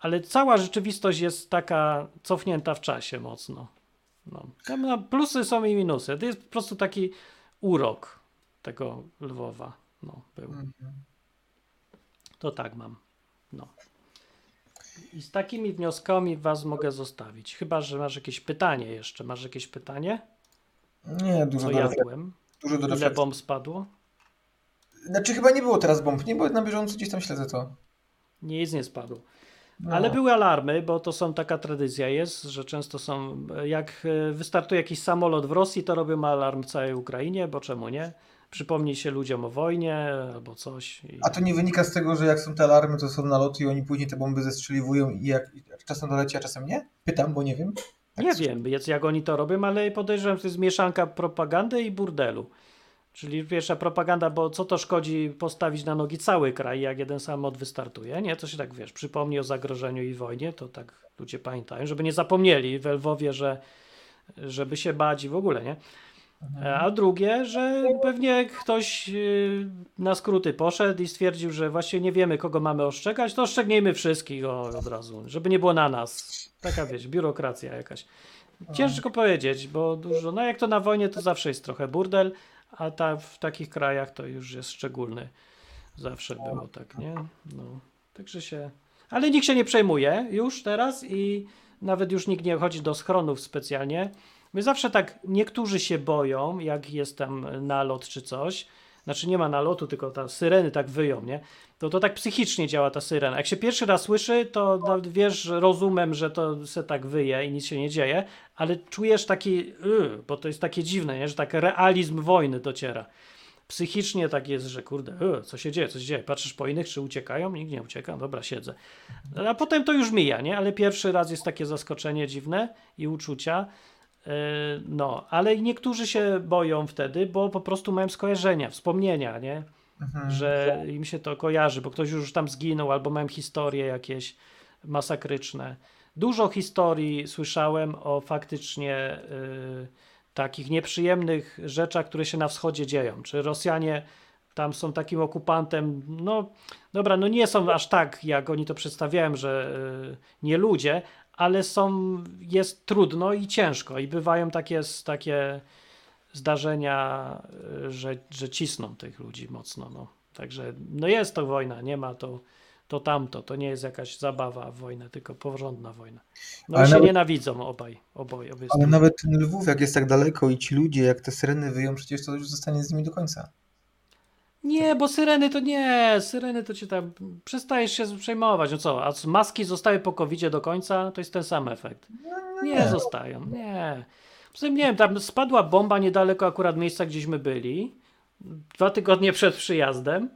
[SPEAKER 1] ale cała rzeczywistość jest taka cofnięta w czasie mocno. No. Tam plusy są i minusy. To jest po prostu taki urok tego Lwowa. No, był. Mhm. To tak mam. No. I z takimi wnioskami was mogę zostawić. Chyba, że masz jakieś pytanie jeszcze. Masz jakieś pytanie?
[SPEAKER 2] Nie, dużo
[SPEAKER 1] Co do jadłem? Dużo do Ile bomb spadło?
[SPEAKER 2] Znaczy chyba nie było teraz bomb, nie? Bo na bieżąco gdzieś tam śledzę to.
[SPEAKER 1] Nic nie spadło. No. Ale były alarmy, bo to są taka tradycja jest, że często są, jak wystartuje jakiś samolot w Rosji, to robią alarm w całej Ukrainie, bo czemu nie? przypomni się ludziom o wojnie albo coś. I...
[SPEAKER 2] A to nie wynika z tego, że jak są te alarmy, to są naloty i oni później te bomby zestrzeliwują i jak czasem doleci, a czasem nie? Pytam, bo nie wiem.
[SPEAKER 1] Tak nie wiem, jak oni to robią, ale podejrzewam, że to jest mieszanka propagandy i burdelu. Czyli pierwsza propaganda, bo co to szkodzi postawić na nogi cały kraj, jak jeden samolot wystartuje, nie? To się tak, wiesz, przypomni o zagrożeniu i wojnie, to tak ludzie pamiętają, żeby nie zapomnieli w Lwowie, że żeby się bać i w ogóle, nie? A drugie, że pewnie ktoś y, na skróty poszedł i stwierdził, że właśnie nie wiemy, kogo mamy ostrzegać, to oszczegnijmy wszystkich od razu, żeby nie było na nas. Taka wiesz, biurokracja jakaś. Ciężko powiedzieć, bo dużo, no jak to na wojnie, to zawsze jest trochę burdel, a ta, w takich krajach to już jest szczególny. Zawsze było tak, nie? No, także się... Ale nikt się nie przejmuje już teraz i nawet już nikt nie chodzi do schronów specjalnie, My zawsze tak, niektórzy się boją, jak jest tam nalot czy coś, znaczy nie ma nalotu, tylko ta syreny tak wyją, nie? To to tak psychicznie działa ta syrena. Jak się pierwszy raz słyszy, to wiesz rozumem, że to se tak wyje i nic się nie dzieje, ale czujesz taki, yy, bo to jest takie dziwne, nie? że tak realizm wojny dociera. Psychicznie tak jest, że kurde, yy, co się dzieje, co się dzieje. Patrzysz po innych, czy uciekają? Nikt nie ucieka, dobra, siedzę. A potem to już mija, nie? Ale pierwszy raz jest takie zaskoczenie dziwne i uczucia. Yy, no, ale niektórzy się boją wtedy, bo po prostu mają skojarzenia, wspomnienia, nie? Mhm. że im się to kojarzy, bo ktoś już tam zginął, albo mają historie jakieś masakryczne. Dużo historii słyszałem o faktycznie y, takich nieprzyjemnych rzeczach, które się na wschodzie dzieją. Czy Rosjanie tam są takim okupantem, no dobra, no nie są aż tak, jak oni to przedstawiają, że y, nie ludzie, ale są, jest trudno i ciężko i bywają takie, takie zdarzenia, y, że, że cisną tych ludzi mocno. No. Także no jest to wojna, nie ma to, to tamto. To nie jest jakaś zabawa wojna, tylko porządna wojna. No ale się nawet, nienawidzą obaj, oboj, obie
[SPEAKER 2] Ale nawet ten Lwów, jak jest tak daleko i ci ludzie, jak te syreny wyją, przecież to już zostanie z nimi do końca.
[SPEAKER 1] Nie, bo syreny to nie, syreny to cię tam, przestajesz się przejmować, no co, a maski zostały po covid do końca, to jest ten sam efekt. Nie, zostają, nie. Poza nie wiem, tam spadła bomba niedaleko akurat miejsca, gdzieśmy byli, dwa tygodnie przed przyjazdem,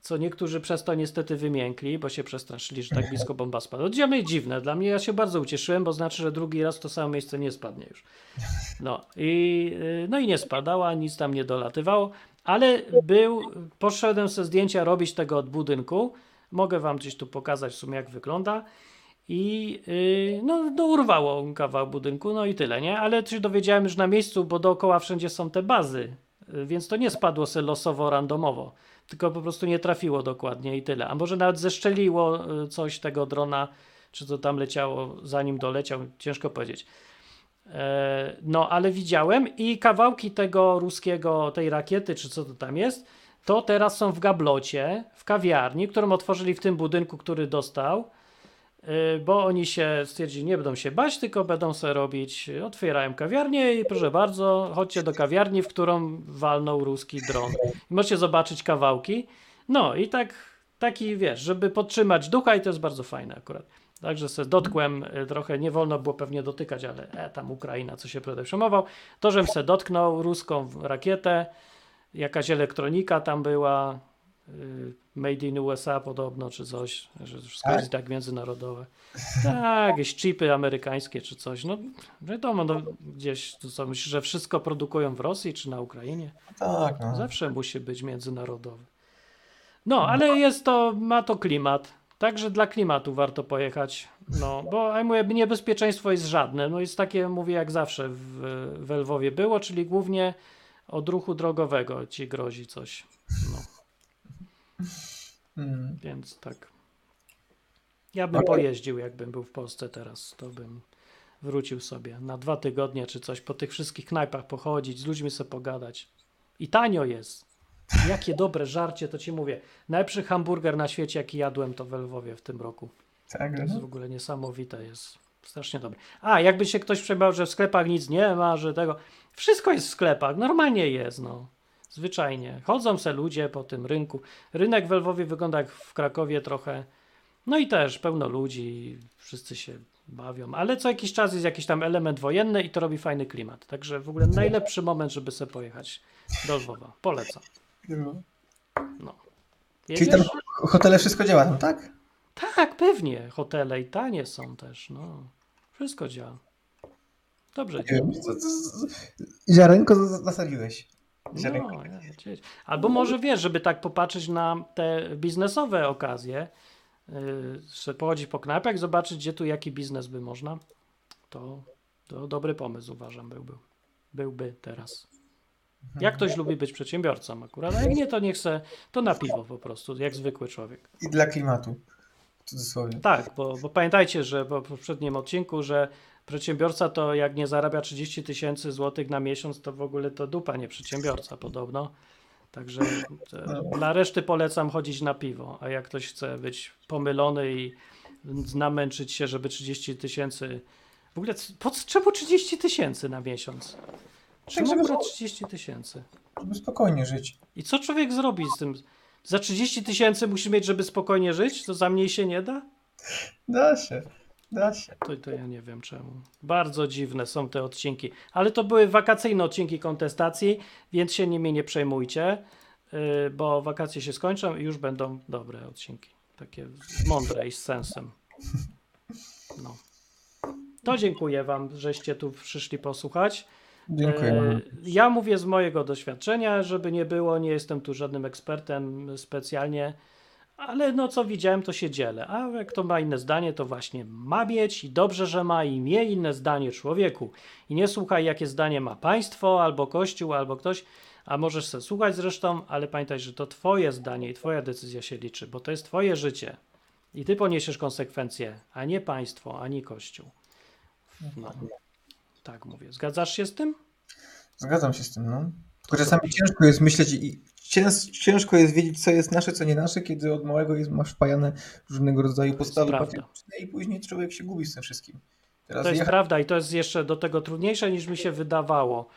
[SPEAKER 1] co niektórzy przez to niestety wymiękli, bo się przestraszyli, że tak <laughs> blisko bomba spadła. To mnie dziwne, dla mnie ja się bardzo ucieszyłem, bo znaczy, że drugi raz to samo miejsce nie spadnie już. No i, no i nie spadała, nic tam nie dolatywało, ale był, poszedłem sobie zdjęcia robić tego od budynku, mogę wam gdzieś tu pokazać w sumie jak wygląda i yy, no, no urwało kawał budynku, no i tyle, nie? Ale się dowiedziałem już na miejscu, bo dookoła wszędzie są te bazy, yy, więc to nie spadło sobie losowo, randomowo, tylko po prostu nie trafiło dokładnie i tyle. A może nawet zeszczeliło yy, coś tego drona, czy to tam leciało zanim doleciał, ciężko powiedzieć. Yy, no, ale widziałem i kawałki tego ruskiego, tej rakiety, czy co to tam jest, to teraz są w gablocie, w kawiarni, którą otworzyli w tym budynku, który dostał Y, bo oni się stwierdzili, nie będą się bać, tylko będą sobie robić, otwierają kawiarnię i proszę bardzo, chodźcie do kawiarni, w którą walnął ruski dron. I możecie zobaczyć kawałki. No i tak, taki wiesz, żeby podtrzymać ducha i to jest bardzo fajne akurat. Także se dotkłem y, trochę, nie wolno było pewnie dotykać, ale e, tam Ukraina, co się przejmował. To, żem se dotknął ruską rakietę, jakaś elektronika tam była, Y, made in USA podobno, czy coś, że wszystko tak? jest tak międzynarodowe. Tak, jakieś chipy amerykańskie, czy coś. No wiadomo, no, gdzieś to co, myślisz, że wszystko produkują w Rosji, czy na Ukrainie?
[SPEAKER 2] Tak, no.
[SPEAKER 1] Zawsze musi być międzynarodowy. No, ale jest to, ma to klimat. Także dla klimatu warto pojechać. No, bo ja mówię, niebezpieczeństwo jest żadne. No jest takie, mówię, jak zawsze w, w Lwowie było, czyli głównie od ruchu drogowego ci grozi coś. No. Hmm. Więc tak. Ja bym pojeździł, jakbym był w Polsce teraz. To bym wrócił sobie na dwa tygodnie czy coś, po tych wszystkich knajpach pochodzić, z ludźmi sobie pogadać. I tanio jest. Jakie dobre żarcie, to ci mówię. Najlepszy hamburger na świecie, jaki jadłem, to w Lwowie w tym roku. Tak, to jest no. w ogóle niesamowite, jest strasznie dobre. A, jakby się ktoś przebał, że w sklepach nic nie ma, że tego. Wszystko jest w sklepach, normalnie jest, no. Zwyczajnie. Chodzą se ludzie po tym rynku. Rynek w Lwowie wygląda jak w Krakowie trochę. No i też pełno ludzi, wszyscy się bawią, ale co jakiś czas jest jakiś tam element wojenny i to robi fajny klimat. Także w ogóle najlepszy moment, żeby sobie pojechać do Lwowa. Polecam.
[SPEAKER 2] No. Czyli tam hotele wszystko działa tam, tak?
[SPEAKER 1] Tak, pewnie. Hotele i tanie są też. No. Wszystko działa. Dobrze.
[SPEAKER 2] Ziarenko zasadziłeś.
[SPEAKER 1] No, Albo może wiesz, żeby tak popatrzeć na te biznesowe okazje, yy, pochodzić po knajpach, zobaczyć, gdzie tu jaki biznes by można, to, to dobry pomysł uważam byłby. Byłby teraz. Jak ktoś lubi być przedsiębiorcą akurat, a jak nie, to nie chce, to na piwo po prostu, jak zwykły człowiek.
[SPEAKER 2] I dla klimatu. W cudzysłowie.
[SPEAKER 1] Tak, bo, bo pamiętajcie, że w poprzednim odcinku, że Przedsiębiorca to jak nie zarabia 30 tysięcy złotych na miesiąc, to w ogóle to dupa, nie przedsiębiorca podobno. Także no. dla reszty polecam chodzić na piwo, a jak ktoś chce być pomylony i namęczyć się, żeby 30 tysięcy. W ogóle po czemu 30 tysięcy na miesiąc? Czemu tak, akurat 30 tysięcy?
[SPEAKER 2] Żeby spokojnie żyć.
[SPEAKER 1] I co człowiek zrobi z tym? Za 30 tysięcy musi mieć, żeby spokojnie żyć? To za mniej się nie da?
[SPEAKER 2] Da się. Da się.
[SPEAKER 1] To, to ja nie wiem czemu. Bardzo dziwne są te odcinki. Ale to były wakacyjne odcinki kontestacji, więc się nimi nie przejmujcie, yy, bo wakacje się skończą i już będą dobre odcinki. Takie mądre i z sensem. No. To dziękuję Wam, żeście tu przyszli posłuchać.
[SPEAKER 2] Dziękuję. E,
[SPEAKER 1] ja mówię z mojego doświadczenia, żeby nie było, nie jestem tu żadnym ekspertem specjalnie, ale no co widziałem, to się dzielę. A jak to ma inne zdanie, to właśnie ma mieć i dobrze, że ma i miej inne zdanie człowieku. I nie słuchaj, jakie zdanie ma państwo, albo kościół, albo ktoś, a możesz sobie słuchać zresztą, ale pamiętaj, że to twoje zdanie i twoja decyzja się liczy, bo to jest twoje życie. I ty poniesiesz konsekwencje, a nie państwo, ani kościół. No. Tak mówię. Zgadzasz się z tym?
[SPEAKER 2] Zgadzam się z tym, no. Tylko czasami ciężko jest myśleć i ciężko jest wiedzieć, co jest nasze, co nie nasze, kiedy od małego jest, masz wpajane różnego rodzaju postawy patriotyczne i później człowiek się gubi z tym wszystkim.
[SPEAKER 1] Teraz to jest prawda i to jest jeszcze do tego trudniejsze niż mi się wydawało.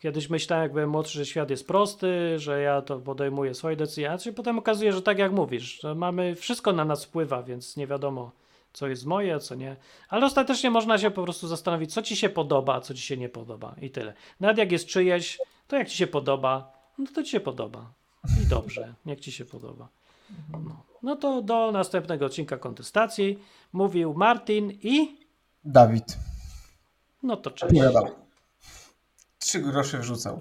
[SPEAKER 1] Kiedyś myślałem, jak byłem młodszy, że świat jest prosty, że ja to podejmuję swoje decyzje, a się potem okazuje, że tak jak mówisz, że mamy, wszystko na nas wpływa, więc nie wiadomo, co jest moje, a co nie. Ale ostatecznie można się po prostu zastanowić, co ci się podoba, a co ci się nie podoba i tyle. Nawet jak jest czyjeś, to jak ci się podoba, no to ci się podoba. I dobrze, niech ci się podoba. No. no to do następnego odcinka kontestacji mówił Martin i
[SPEAKER 2] Dawid.
[SPEAKER 1] No to cześć.
[SPEAKER 2] Trzy grosze wrzucał.